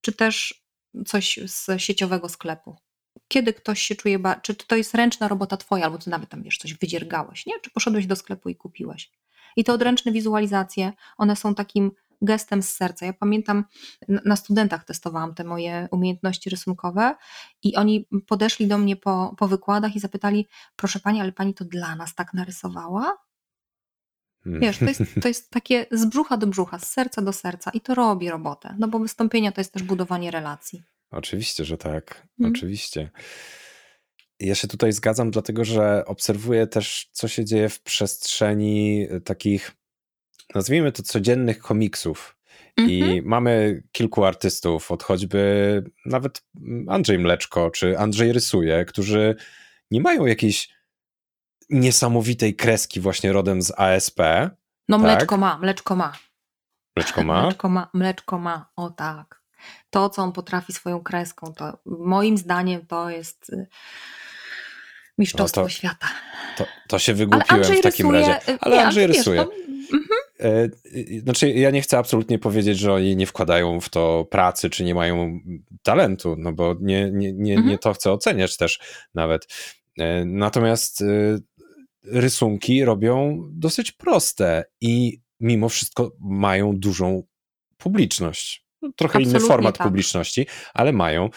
czy też coś z sieciowego sklepu. Kiedy ktoś się czuje, czy to jest ręczna robota twoja, albo ty nawet tam wiesz, coś wydziergałeś, nie? Czy poszedłeś do sklepu i kupiłeś. I te odręczne wizualizacje, one są takim gestem z serca. Ja pamiętam, na studentach testowałam te moje umiejętności rysunkowe i oni podeszli do mnie po, po wykładach i zapytali, proszę pani, ale pani to dla nas tak narysowała? Hmm. Wiesz, to jest, *laughs* to jest takie z brzucha do brzucha, z serca do serca i to robi robotę, no bo wystąpienia to jest też budowanie relacji. Oczywiście, że tak. Mm. Oczywiście. Ja się tutaj zgadzam, dlatego że obserwuję też, co się dzieje w przestrzeni e, takich, nazwijmy to, codziennych komiksów. I Mhm. mamy kilku artystów, od choćby nawet Andrzej Mleczko czy Andrzej Rysuje, którzy nie mają jakiejś niesamowitej kreski właśnie rodem z ASP. No Tak? mleczko ma, mleczko ma. Mleczko *laughs* ma? Mleczko ma, mleczko ma, o tak. To, co on potrafi swoją kreską, to moim zdaniem to jest y, mistrzostwo No to- świata. To, to się wygłupiłem w takim rysuje, razie. Ale nie, Andrzej rysuje. Mhm. E, Znaczy, ja nie chcę absolutnie powiedzieć, że oni nie wkładają w to pracy, czy nie mają talentu, no bo nie, nie, nie, Mhm. nie to chcę oceniać też nawet. E, Natomiast e, rysunki robią dosyć proste i mimo wszystko mają dużą publiczność. Trochę inny Absolutnie format tak. publiczności, ale mają.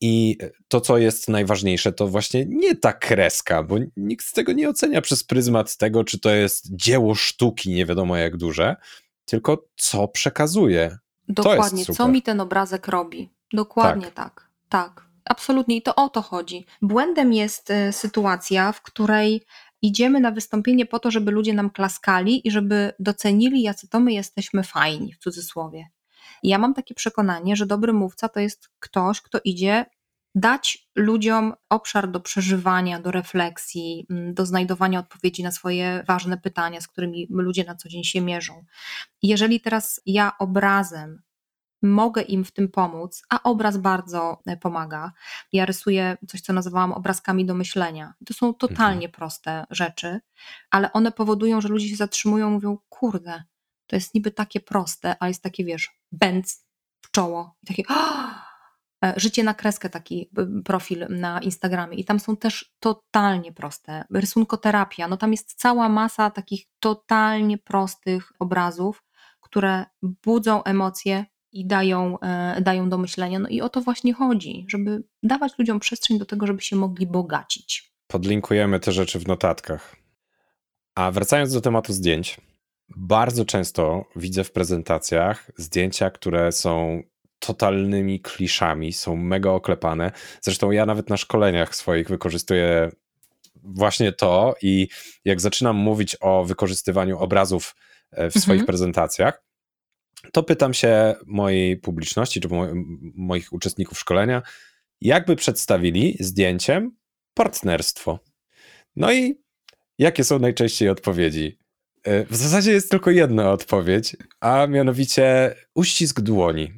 I to, co jest najważniejsze, to właśnie nie ta kreska, bo nikt z tego nie ocenia przez pryzmat tego, czy to jest dzieło sztuki, nie wiadomo jak duże, tylko co przekazuje. Dokładnie, co mi ten obrazek robi. Dokładnie tak. tak. Absolutnie i to o to chodzi. Błędem jest e, sytuacja, w której idziemy na wystąpienie po to, żeby ludzie nam klaskali i żeby docenili, jacy to my jesteśmy fajni, w cudzysłowie. Ja mam takie przekonanie, że dobry mówca to jest ktoś, kto idzie dać ludziom obszar do przeżywania, do refleksji, mm, do znajdowania odpowiedzi na swoje ważne pytania, z którymi ludzie na co dzień się mierzą. Jeżeli teraz ja obrazem mogę im w tym pomóc, a obraz bardzo e, pomaga. Ja rysuję coś, co nazywałam obrazkami do myślenia. To są totalnie proste rzeczy, ale one powodują, że ludzie się zatrzymują, mówią, kurde, to jest niby takie proste, a jest takie, wiesz, bęc w czoło. I takie, E, Życie na kreskę, taki profil na Instagramie. I tam są też totalnie proste. Rysunkoterapia, no tam jest cała masa takich totalnie prostych obrazów, które budzą emocje i dają, e, dają do myślenia. No i o to właśnie chodzi, żeby dawać ludziom przestrzeń do tego, żeby się mogli bogacić. Podlinkujemy te rzeczy w notatkach. A wracając do tematu zdjęć, bardzo często widzę w prezentacjach zdjęcia, które są totalnymi kliszami, są mega oklepane. Zresztą ja nawet na szkoleniach swoich wykorzystuję właśnie to i jak zaczynam mówić o wykorzystywaniu obrazów e, w swoich Mhm. prezentacjach, to pytam się mojej publiczności, czy mo- moich uczestników szkolenia, jakby przedstawili zdjęciem partnerstwo. No i jakie są najczęściej odpowiedzi? E, W zasadzie jest tylko jedna odpowiedź, a mianowicie uścisk dłoni.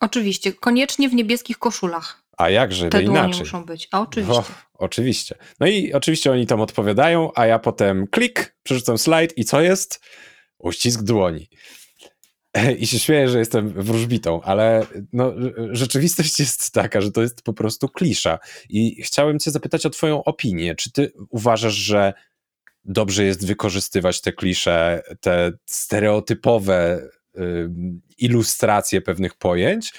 Oczywiście, koniecznie w niebieskich koszulach. A jakże Te by dłonie inaczej? muszą być. A oczywiście. O, oczywiście. No i oczywiście oni tam odpowiadają, a ja potem klik, przerzucam slajd i co jest? Uścisk dłoni. I się śmieję, że jestem wróżbitą, ale no, rzeczywistość jest taka, że to jest po prostu klisza. I chciałem cię zapytać o twoją opinię. Czy ty uważasz, że dobrze jest wykorzystywać te klisze, te stereotypowe ym, ilustracje pewnych pojęć,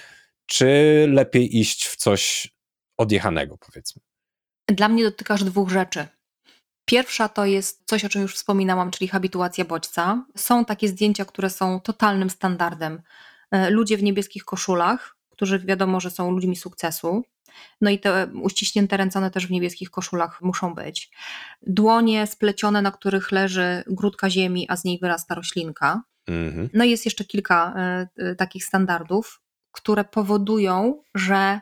czy lepiej iść w coś odjechanego, powiedzmy? Dla mnie dotykasz dwóch rzeczy. Pierwsza to jest coś, o czym już wspominałam, czyli habituacja bodźca. Są takie zdjęcia, które są totalnym standardem. E, Ludzie w niebieskich koszulach, którzy wiadomo, że są ludźmi sukcesu. No i te uściśnięte ręce one też w niebieskich koszulach muszą być. Dłonie splecione, na których leży grudka ziemi, a z niej wyrasta roślinka. Mhm. No i jest jeszcze kilka e, takich standardów, które powodują, że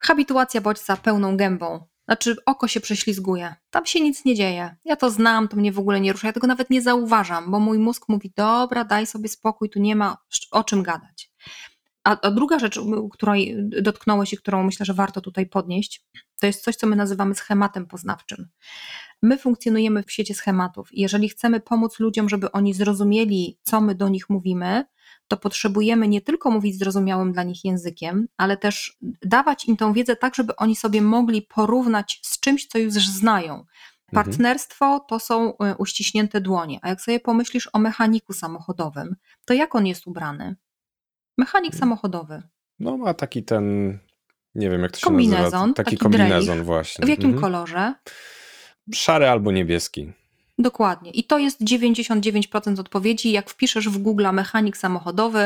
habituacja bodźca pełną gębą. Znaczy, oko się prześlizguje. Tam się nic nie dzieje. Ja to znam, to mnie w ogóle nie rusza. Ja tego nawet nie zauważam, bo mój mózg mówi: Dobra, daj sobie spokój, tu nie ma o czym gadać. A, a druga rzecz, której dotknąłeś i którą myślę, że warto tutaj podnieść, to jest coś, co my nazywamy schematem poznawczym. My funkcjonujemy w świecie schematów i jeżeli chcemy pomóc ludziom, żeby oni zrozumieli, co my do nich mówimy, to potrzebujemy nie tylko mówić zrozumiałym dla nich językiem, ale też dawać im tą wiedzę tak, żeby oni sobie mogli porównać z czymś, co już znają. Partnerstwo to są e, uściśnięte dłonie, a jak sobie pomyślisz o mechaniku samochodowym, to jak on jest ubrany? Mechanik samochodowy. No ma taki ten, nie wiem jak to się Kombinezon, nazywa, taki, taki kombinezon drelich. właśnie. W jakim Mhm. kolorze? Szary albo niebieski. Dokładnie. I to jest 99% odpowiedzi. Jak wpiszesz w Google mechanik samochodowy,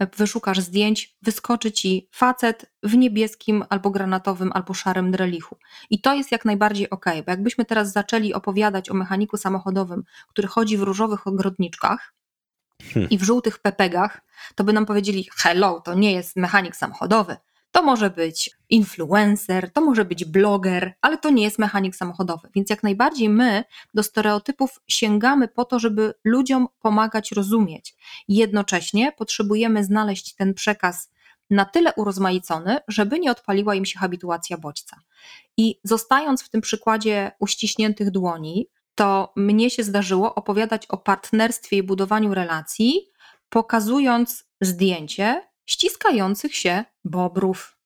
e, wyszukasz zdjęć, wyskoczy ci facet w niebieskim albo granatowym albo szarym drelichu. I to jest jak najbardziej ok, bo jakbyśmy teraz zaczęli opowiadać o mechaniku samochodowym, który chodzi w różowych ogrodniczkach. I w żółtych pepegach, to by nam powiedzieli: Hello, to nie jest mechanik samochodowy. To może być influencer, to może być bloger, ale to nie jest mechanik samochodowy. Więc jak najbardziej my do stereotypów sięgamy po to, żeby ludziom pomagać rozumieć. Jednocześnie potrzebujemy znaleźć ten przekaz na tyle urozmaicony, żeby nie odpaliła im się habituacja bodźca. I zostając w tym przykładzie uściśniętych dłoni, to mnie się zdarzyło opowiadać o partnerstwie i budowaniu relacji, pokazując zdjęcie ściskających się bobrów.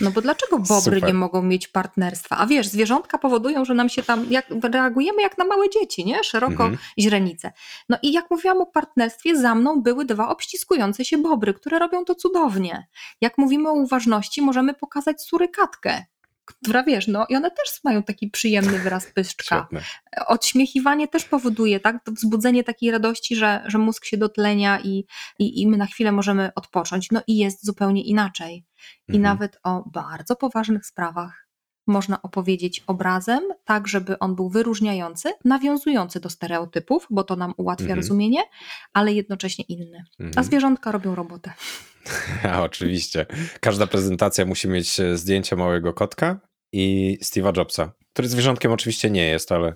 No bo dlaczego bobry Super. nie mogą mieć partnerstwa? A wiesz, zwierzątka powodują, że nam się tam, jak, reagujemy jak na małe dzieci, nie? Szeroko Mhm. źrenice. No i jak mówiłam o partnerstwie, za mną były dwa obściskujące się bobry, które robią to cudownie. Jak mówimy o uważności, możemy pokazać surykatkę, która wiesz, no i one też mają taki przyjemny wyraz pyszczka Świetne. odśmiechiwanie też powoduje tak, to wzbudzenie takiej radości, że, że mózg się dotlenia i, i, i my na chwilę możemy odpocząć. No i jest zupełnie inaczej. I Mhm. nawet o bardzo poważnych sprawach można opowiedzieć obrazem, tak żeby on był wyróżniający, nawiązujący do stereotypów, bo to nam ułatwia Mhm. rozumienie, ale jednocześnie inny. A Mhm. zwierzątka robią robotę. *laughs* A, oczywiście. Każda prezentacja musi mieć e, zdjęcie małego kotka i Steve'a Jobsa, który zwierzątkiem oczywiście nie jest, ale,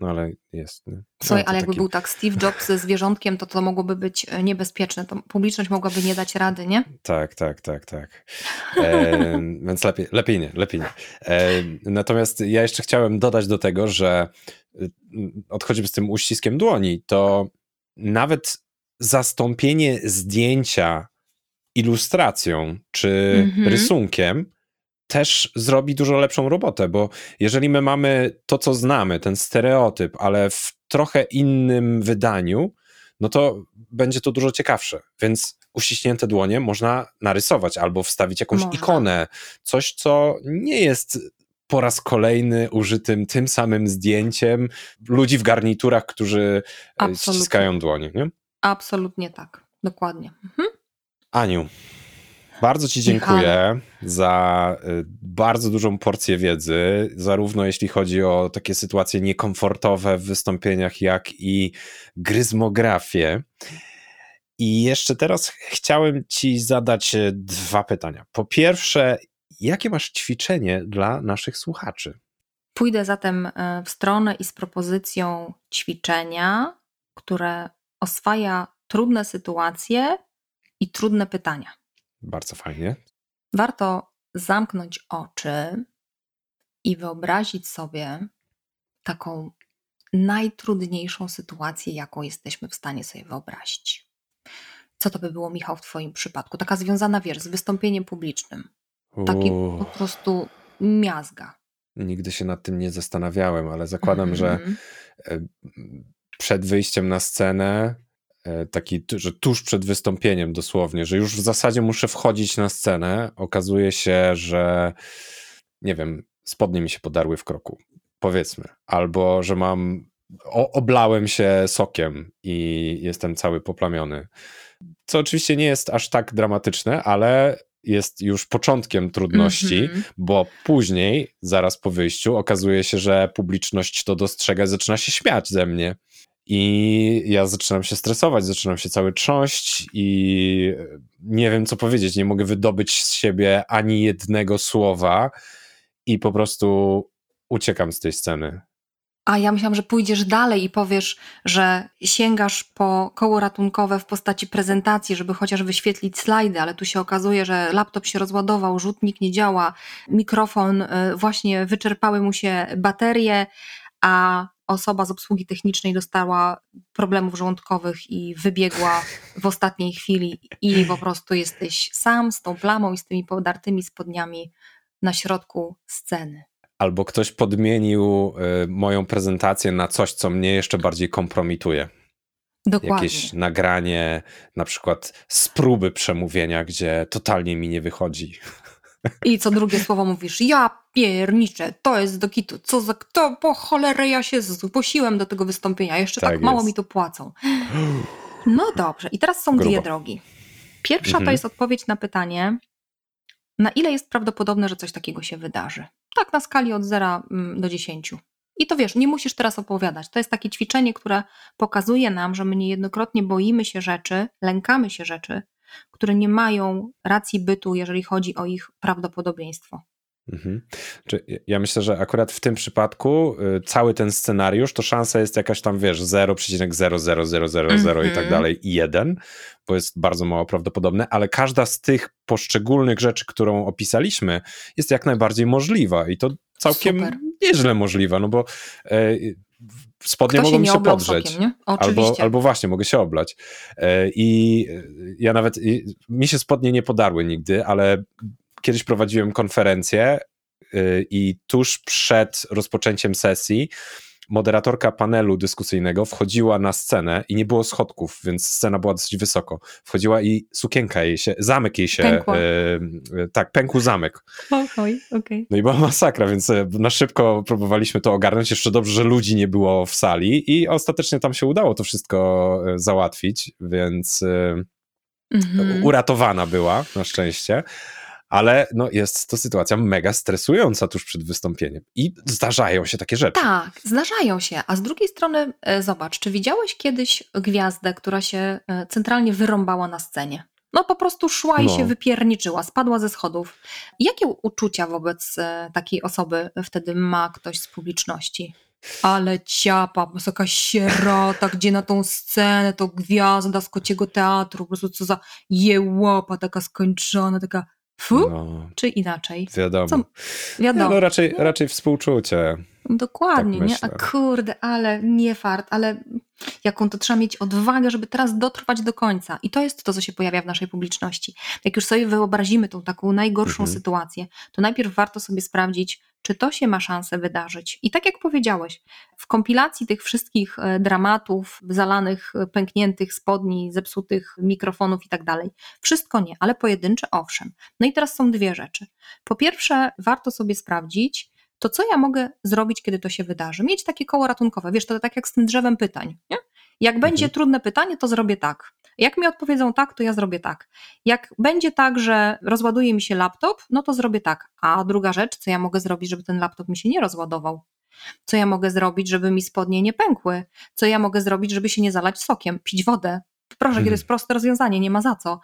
no, ale jest. nie? Słuchaj, ale jakby był tak Steve Jobs ze zwierzątkiem, to to mogłoby być e, niebezpieczne. To publiczność mogłaby nie dać rady, nie? Tak, tak, tak, tak. E, *laughs* więc lepiej, lepiej nie, lepiej nie. E, natomiast ja jeszcze chciałem dodać do tego, że y, odchodzimy z tym uściskiem dłoni, to nawet zastąpienie zdjęcia ilustracją czy Mhm. rysunkiem też zrobi dużo lepszą robotę, bo jeżeli my mamy to, co znamy, ten stereotyp, ale w trochę innym wydaniu, no to będzie to dużo ciekawsze. Więc uściśnięte dłonie można narysować albo wstawić jakąś Można. ikonę, coś, co nie jest po raz kolejny użytym tym samym zdjęciem ludzi w garniturach, którzy e, Absolutnie. ściskają dłonie. Nie? Absolutnie tak. Dokładnie. Mhm. Aniu, bardzo Ci dziękuję za y, bardzo dużą porcję wiedzy, zarówno jeśli chodzi o takie sytuacje niekomfortowe w wystąpieniach, jak i gryzmografię. I jeszcze teraz chciałem Ci zadać y, dwa pytania. Po pierwsze, jakie masz ćwiczenie dla naszych słuchaczy? Pójdę zatem e, w stronę i z propozycją ćwiczenia, które oswaja trudne sytuacje i trudne pytania. Bardzo fajnie. Warto zamknąć oczy i wyobrazić sobie taką najtrudniejszą sytuację, jaką jesteśmy w stanie sobie wyobrazić. Co to by było, Michał, w Twoim przypadku? Taka związana, wiesz, z wystąpieniem publicznym. Taki Uuu, po prostu miazga. nigdy się nad tym nie zastanawiałem, ale zakładam, że Mhm. e, przed wyjściem na scenę, taki, tu- że tuż przed wystąpieniem dosłownie, że już w zasadzie muszę wchodzić na scenę, okazuje się, że nie wiem, spodnie mi się podarły w kroku, powiedzmy, albo że mam, o, oblałem się sokiem i jestem cały poplamiony, co oczywiście nie jest aż tak dramatyczne, ale jest już początkiem trudności, Mhm. bo później, zaraz po wyjściu, okazuje się, że publiczność to dostrzega i zaczyna się śmiać ze mnie. I ja zaczynam się stresować, zaczynam się cały trząść i nie wiem, co powiedzieć. Nie mogę wydobyć z siebie ani jednego słowa i po prostu uciekam z tej sceny. A ja myślałam, że pójdziesz dalej i powiesz, że sięgasz po koło ratunkowe w postaci prezentacji, żeby chociaż wyświetlić slajdy, ale tu się okazuje, że laptop się rozładował, rzutnik nie działa, mikrofon, y, właśnie wyczerpały mu się baterie, a osoba z obsługi technicznej dostała problemów żołądkowych i wybiegła w ostatniej chwili i po prostu jesteś sam z tą plamą i z tymi podartymi spodniami na środku sceny. Albo ktoś podmienił y, moją prezentację na coś, co mnie jeszcze bardziej kompromituje. Dokładnie. Jakieś nagranie, na przykład z próby przemówienia, gdzie totalnie mi nie wychodzi. I co drugie słowo mówisz, ja pierniczę, to jest do kitu, co za kto, po cholerę ja się zgłosiłem do tego wystąpienia, jeszcze tak, Tak mało mi tu płacą. No dobrze, i teraz są Grubo. dwie drogi. Pierwsza to Mhm. jest odpowiedź na pytanie, na ile jest prawdopodobne, że coś takiego się wydarzy. Tak na skali od 0 do 10. I to wiesz, nie musisz teraz opowiadać. To jest takie ćwiczenie, które pokazuje nam, że my niejednokrotnie boimy się rzeczy, lękamy się rzeczy, które nie mają racji bytu, jeżeli chodzi o ich prawdopodobieństwo. Mhm. Ja myślę, że akurat w tym przypadku y, cały ten scenariusz to szansa jest jakaś tam, wiesz, 0,00000 i tak Mhm. dalej i 1, bo jest bardzo mało prawdopodobne, ale każda z tych poszczególnych rzeczy, którą opisaliśmy, jest jak najbardziej możliwa i to całkiem Super. nieźle możliwa, no bo e, spodnie Kto się mogą się oblał podrzeć. sokiem. Albo, albo właśnie, mogę się oblać. E, I ja nawet, i- mi się spodnie nie podarły nigdy, ale kiedyś prowadziłem konferencję y, i tuż przed rozpoczęciem sesji moderatorka panelu dyskusyjnego wchodziła na scenę i nie było schodków, więc scena była dosyć wysoko. Wchodziła i sukienka jej się, zamek jej się, Pękła. e, e, tak, pękł zamek. Okej, okej. No i była masakra, więc e, na szybko próbowaliśmy to ogarnąć. Jeszcze dobrze, że ludzi nie było w sali i ostatecznie tam się udało to wszystko e, załatwić, więc e, Mhm. uratowana była na szczęście. Ale no, jest to sytuacja mega stresująca tuż przed wystąpieniem. I zdarzają się takie rzeczy. Tak, zdarzają się. A z drugiej strony, e, zobacz, czy widziałeś kiedyś gwiazdę, która się e, centralnie wyrąbała na scenie? No po prostu szła i No. się wypierniczyła, spadła ze schodów. Jakie uczucia wobec e, takiej osoby wtedy ma ktoś z publiczności? Ale ciapa, po prostu jakaś sierota, gdzie na tą scenę, to gwiazda z kociego teatru, po prostu co za jełopa taka skończona, taka fu, No, czy inaczej? wiadomo. Co- Wiadomo. no raczej, raczej współczucie. Dokładnie, Tak nie? A kurde, ale nie fart, ale jaką to trzeba mieć odwagę, żeby teraz dotrwać do końca. I to jest to, co się pojawia w naszej publiczności. Jak już sobie wyobrazimy tą taką najgorszą Mhm. sytuację, to najpierw warto sobie sprawdzić, czy to się ma szansę wydarzyć. I tak jak powiedziałeś, w kompilacji tych wszystkich e, dramatów, zalanych, e, pękniętych spodni, zepsutych mikrofonów i tak dalej, wszystko nie, ale pojedyncze owszem. No i teraz są dwie rzeczy. Po pierwsze, warto sobie sprawdzić, to co ja mogę zrobić, kiedy to się wydarzy? Mieć takie koło ratunkowe. Wiesz, to tak jak z tym drzewem pytań. Nie? Jak będzie trudne pytanie, to zrobię tak. Jak mi odpowiedzą tak, to ja zrobię tak. Jak będzie tak, że rozładuje mi się laptop, no to zrobię tak. A druga rzecz, co ja mogę zrobić, żeby ten laptop mi się nie rozładował? Co ja mogę zrobić, żeby mi spodnie nie pękły? Co ja mogę zrobić, żeby się nie zalać sokiem? Pić wodę. Proszę, kiedy jest proste rozwiązanie, nie ma za co.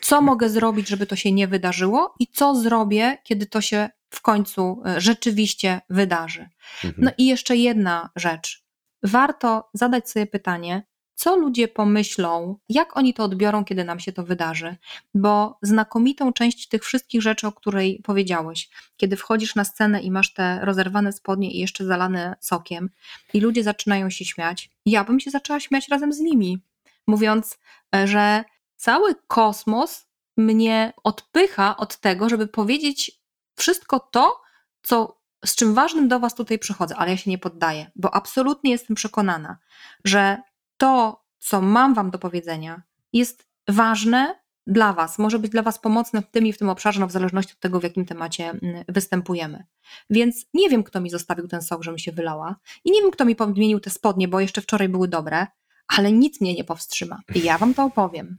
Co mogę zrobić, żeby to się nie wydarzyło i co zrobię, kiedy to się w końcu e, rzeczywiście wydarzy. Mhm. No i jeszcze jedna rzecz. Warto zadać sobie pytanie, co ludzie pomyślą, jak oni to odbiorą, kiedy nam się to wydarzy. Bo znakomitą część tych wszystkich rzeczy, o której powiedziałeś, kiedy wchodzisz na scenę i masz te rozerwane spodnie i jeszcze zalane sokiem, i ludzie zaczynają się śmiać, ja bym się zaczęła śmiać razem z nimi, mówiąc, e, że cały kosmos mnie odpycha od tego, żeby powiedzieć wszystko to, co, z czym ważnym do Was tutaj przychodzę, ale ja się nie poddaję, bo absolutnie jestem przekonana, że to, co mam Wam do powiedzenia, jest ważne dla Was, może być dla Was pomocne w tym i w tym obszarze, no w zależności od tego, w jakim temacie mm, występujemy. Więc nie wiem, kto mi zostawił ten sok, żebym się wylała i nie wiem, kto mi podmienił te spodnie, bo jeszcze wczoraj były dobre, ale nic mnie nie powstrzyma i ja Wam to opowiem.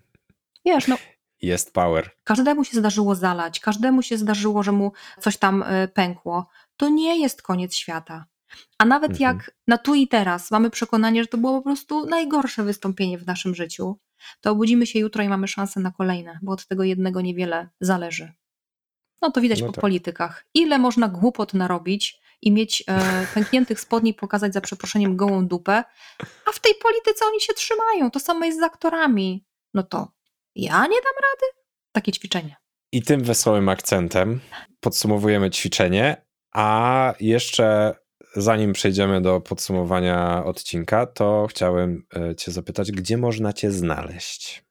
Wiesz, no Jest power. Każdemu się zdarzyło zalać, każdemu się zdarzyło, że mu coś tam y, pękło. To nie jest koniec świata. A nawet Mhm. jak na tu i teraz mamy przekonanie, że to było po prostu najgorsze wystąpienie w naszym życiu, to obudzimy się jutro i mamy szansę na kolejne, bo od tego jednego niewiele zależy. No to widać No po tak. politykach. Ile można głupot narobić i mieć e, *laughs* pękniętych spodni, pokazać za przeproszeniem gołą dupę, a w tej polityce oni się trzymają. To samo jest z aktorami. No to ja nie dam rady. Takie ćwiczenie. I tym wesołym akcentem podsumowujemy ćwiczenie, a jeszcze zanim przejdziemy do podsumowania odcinka, to chciałem e, Cię zapytać, gdzie można Cię znaleźć?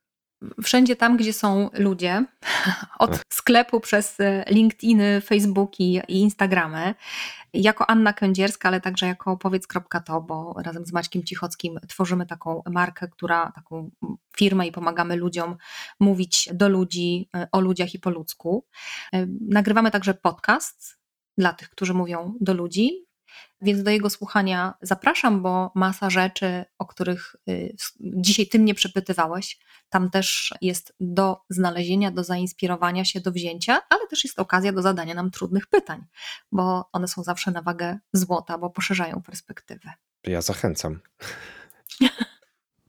Wszędzie tam, gdzie są ludzie, *laughs* od sklepu przez e, LinkedIny, Facebooki i Instagramy, jako Anna Kędzierska, ale także jako powiedz.to, bo razem z Maćkiem Cichockim tworzymy taką markę, która, taką firmę i pomagamy ludziom mówić do ludzi, e, o ludziach i po ludzku. Nagrywamy także podcast dla tych, którzy mówią do ludzi, więc do jego słuchania zapraszam, bo masa rzeczy, o których y, dzisiaj ty mnie przepytywałeś, tam też jest do znalezienia, do zainspirowania się, do wzięcia, ale też jest okazja do zadania nam trudnych pytań, bo one są zawsze na wagę złota, bo poszerzają perspektywę. Ja zachęcam.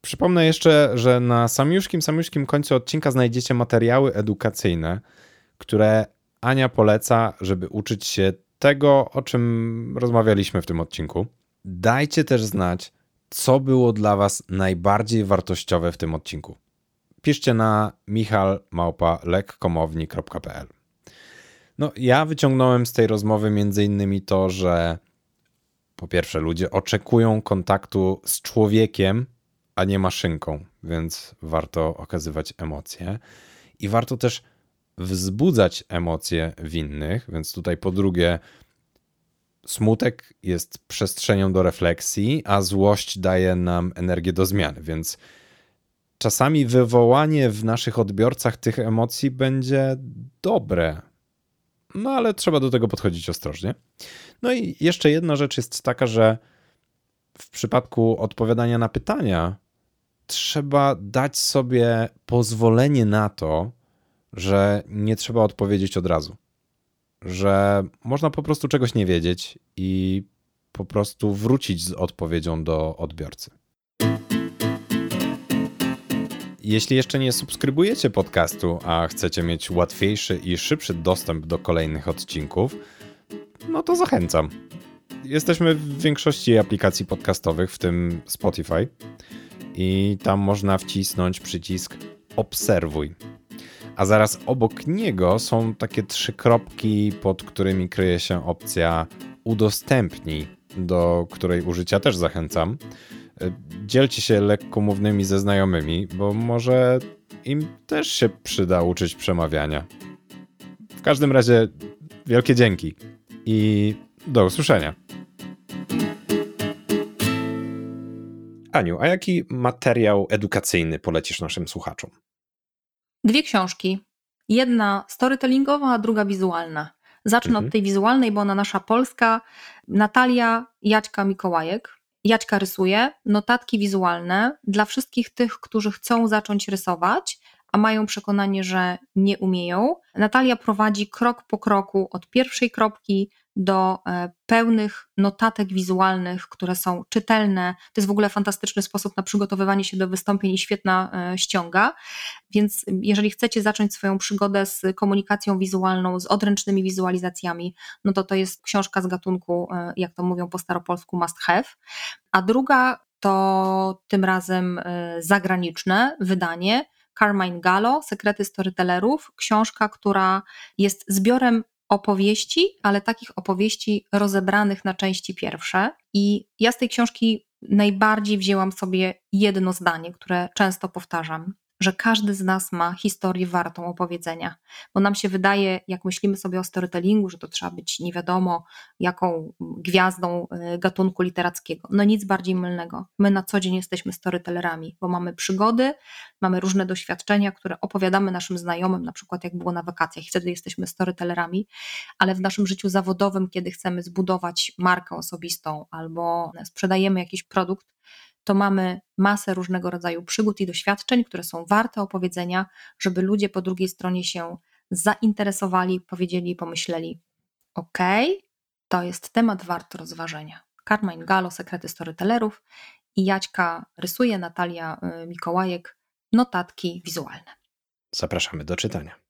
Przypomnę jeszcze, że na samiuszkim, samiuszkim końcu odcinka znajdziecie materiały edukacyjne, które Ania poleca, żeby uczyć się tego, o czym rozmawialiśmy w tym odcinku. Dajcie też znać, co było dla Was najbardziej wartościowe w tym odcinku. Piszcie na michalmałpa.lekkomowni.pl No, ja wyciągnąłem z tej rozmowy między innymi to, że Po pierwsze, ludzie oczekują kontaktu z człowiekiem, a nie maszynką, więc warto okazywać emocje. I warto też wzbudzać emocje w innych, więc tutaj po drugie, smutek jest przestrzenią do refleksji, a złość daje nam energię do zmiany, więc czasami wywołanie w naszych odbiorcach tych emocji będzie dobre. No ale trzeba do tego podchodzić ostrożnie. No i jeszcze jedna rzecz jest taka, że w przypadku odpowiadania na pytania trzeba dać sobie pozwolenie na to, że nie trzeba odpowiedzieć od razu. Że można po prostu czegoś nie wiedzieć i po prostu wrócić z odpowiedzią do odbiorcy. Jeśli jeszcze nie subskrybujecie podcastu, a chcecie mieć łatwiejszy i szybszy dostęp do kolejnych odcinków, no to zachęcam. Jesteśmy w większości aplikacji podcastowych, w tym Spotify, i tam można wcisnąć przycisk Obserwuj. A zaraz obok niego są takie trzy kropki, pod którymi kryje się opcja Udostępnij, do której użycia też zachęcam. Dzielcie się lekkomównymi ze znajomymi, bo może im też się przyda uczyć przemawiania. W każdym razie wielkie dzięki i do usłyszenia. Aniu, a jaki materiał edukacyjny polecisz naszym słuchaczom? Dwie książki. Jedna storytellingowa, a druga wizualna. Zacznę mhm. od tej wizualnej, bo ona nasza polska. Natalia Jaćka Mikołajek. Jaćka rysuje, notatki wizualne dla wszystkich tych, którzy chcą zacząć rysować, a mają przekonanie, że nie umieją. Natalia prowadzi krok po kroku od pierwszej kropki do e, pełnych notatek wizualnych, które są czytelne. To jest w ogóle fantastyczny sposób na przygotowywanie się do wystąpień i świetna e, ściąga. Więc jeżeli chcecie zacząć swoją przygodę z komunikacją wizualną, z odręcznymi wizualizacjami, no to to jest książka z gatunku, e, jak to mówią po staropolsku, must have. A druga to tym razem zagraniczne wydanie Carmine Gallo, Sekrety Storytellerów, książka, która jest zbiorem opowieści, ale takich opowieści rozebranych na części pierwsze. I ja z tej książki najbardziej wzięłam sobie jedno zdanie, które często powtarzam że każdy z nas ma historię wartą opowiedzenia. Bo nam się wydaje, jak myślimy sobie o storytellingu, że to trzeba być nie wiadomo jaką gwiazdą y, gatunku literackiego. No nic bardziej mylnego. My na co dzień jesteśmy storytellerami, bo mamy przygody, mamy różne doświadczenia, które opowiadamy naszym znajomym, na przykład jak było na wakacjach, wtedy jesteśmy storytellerami, ale w naszym życiu zawodowym, kiedy chcemy zbudować markę osobistą albo sprzedajemy jakiś produkt, to mamy masę różnego rodzaju przygód i doświadczeń, które są warte opowiedzenia, żeby ludzie po drugiej stronie się zainteresowali, powiedzieli pomyśleli: OK, to jest temat wart rozważenia. Carmine Galo, Sekrety Storytellerów i Jaćka rysuje, Natalia y, Mikołajek, notatki wizualne. Zapraszamy do czytania.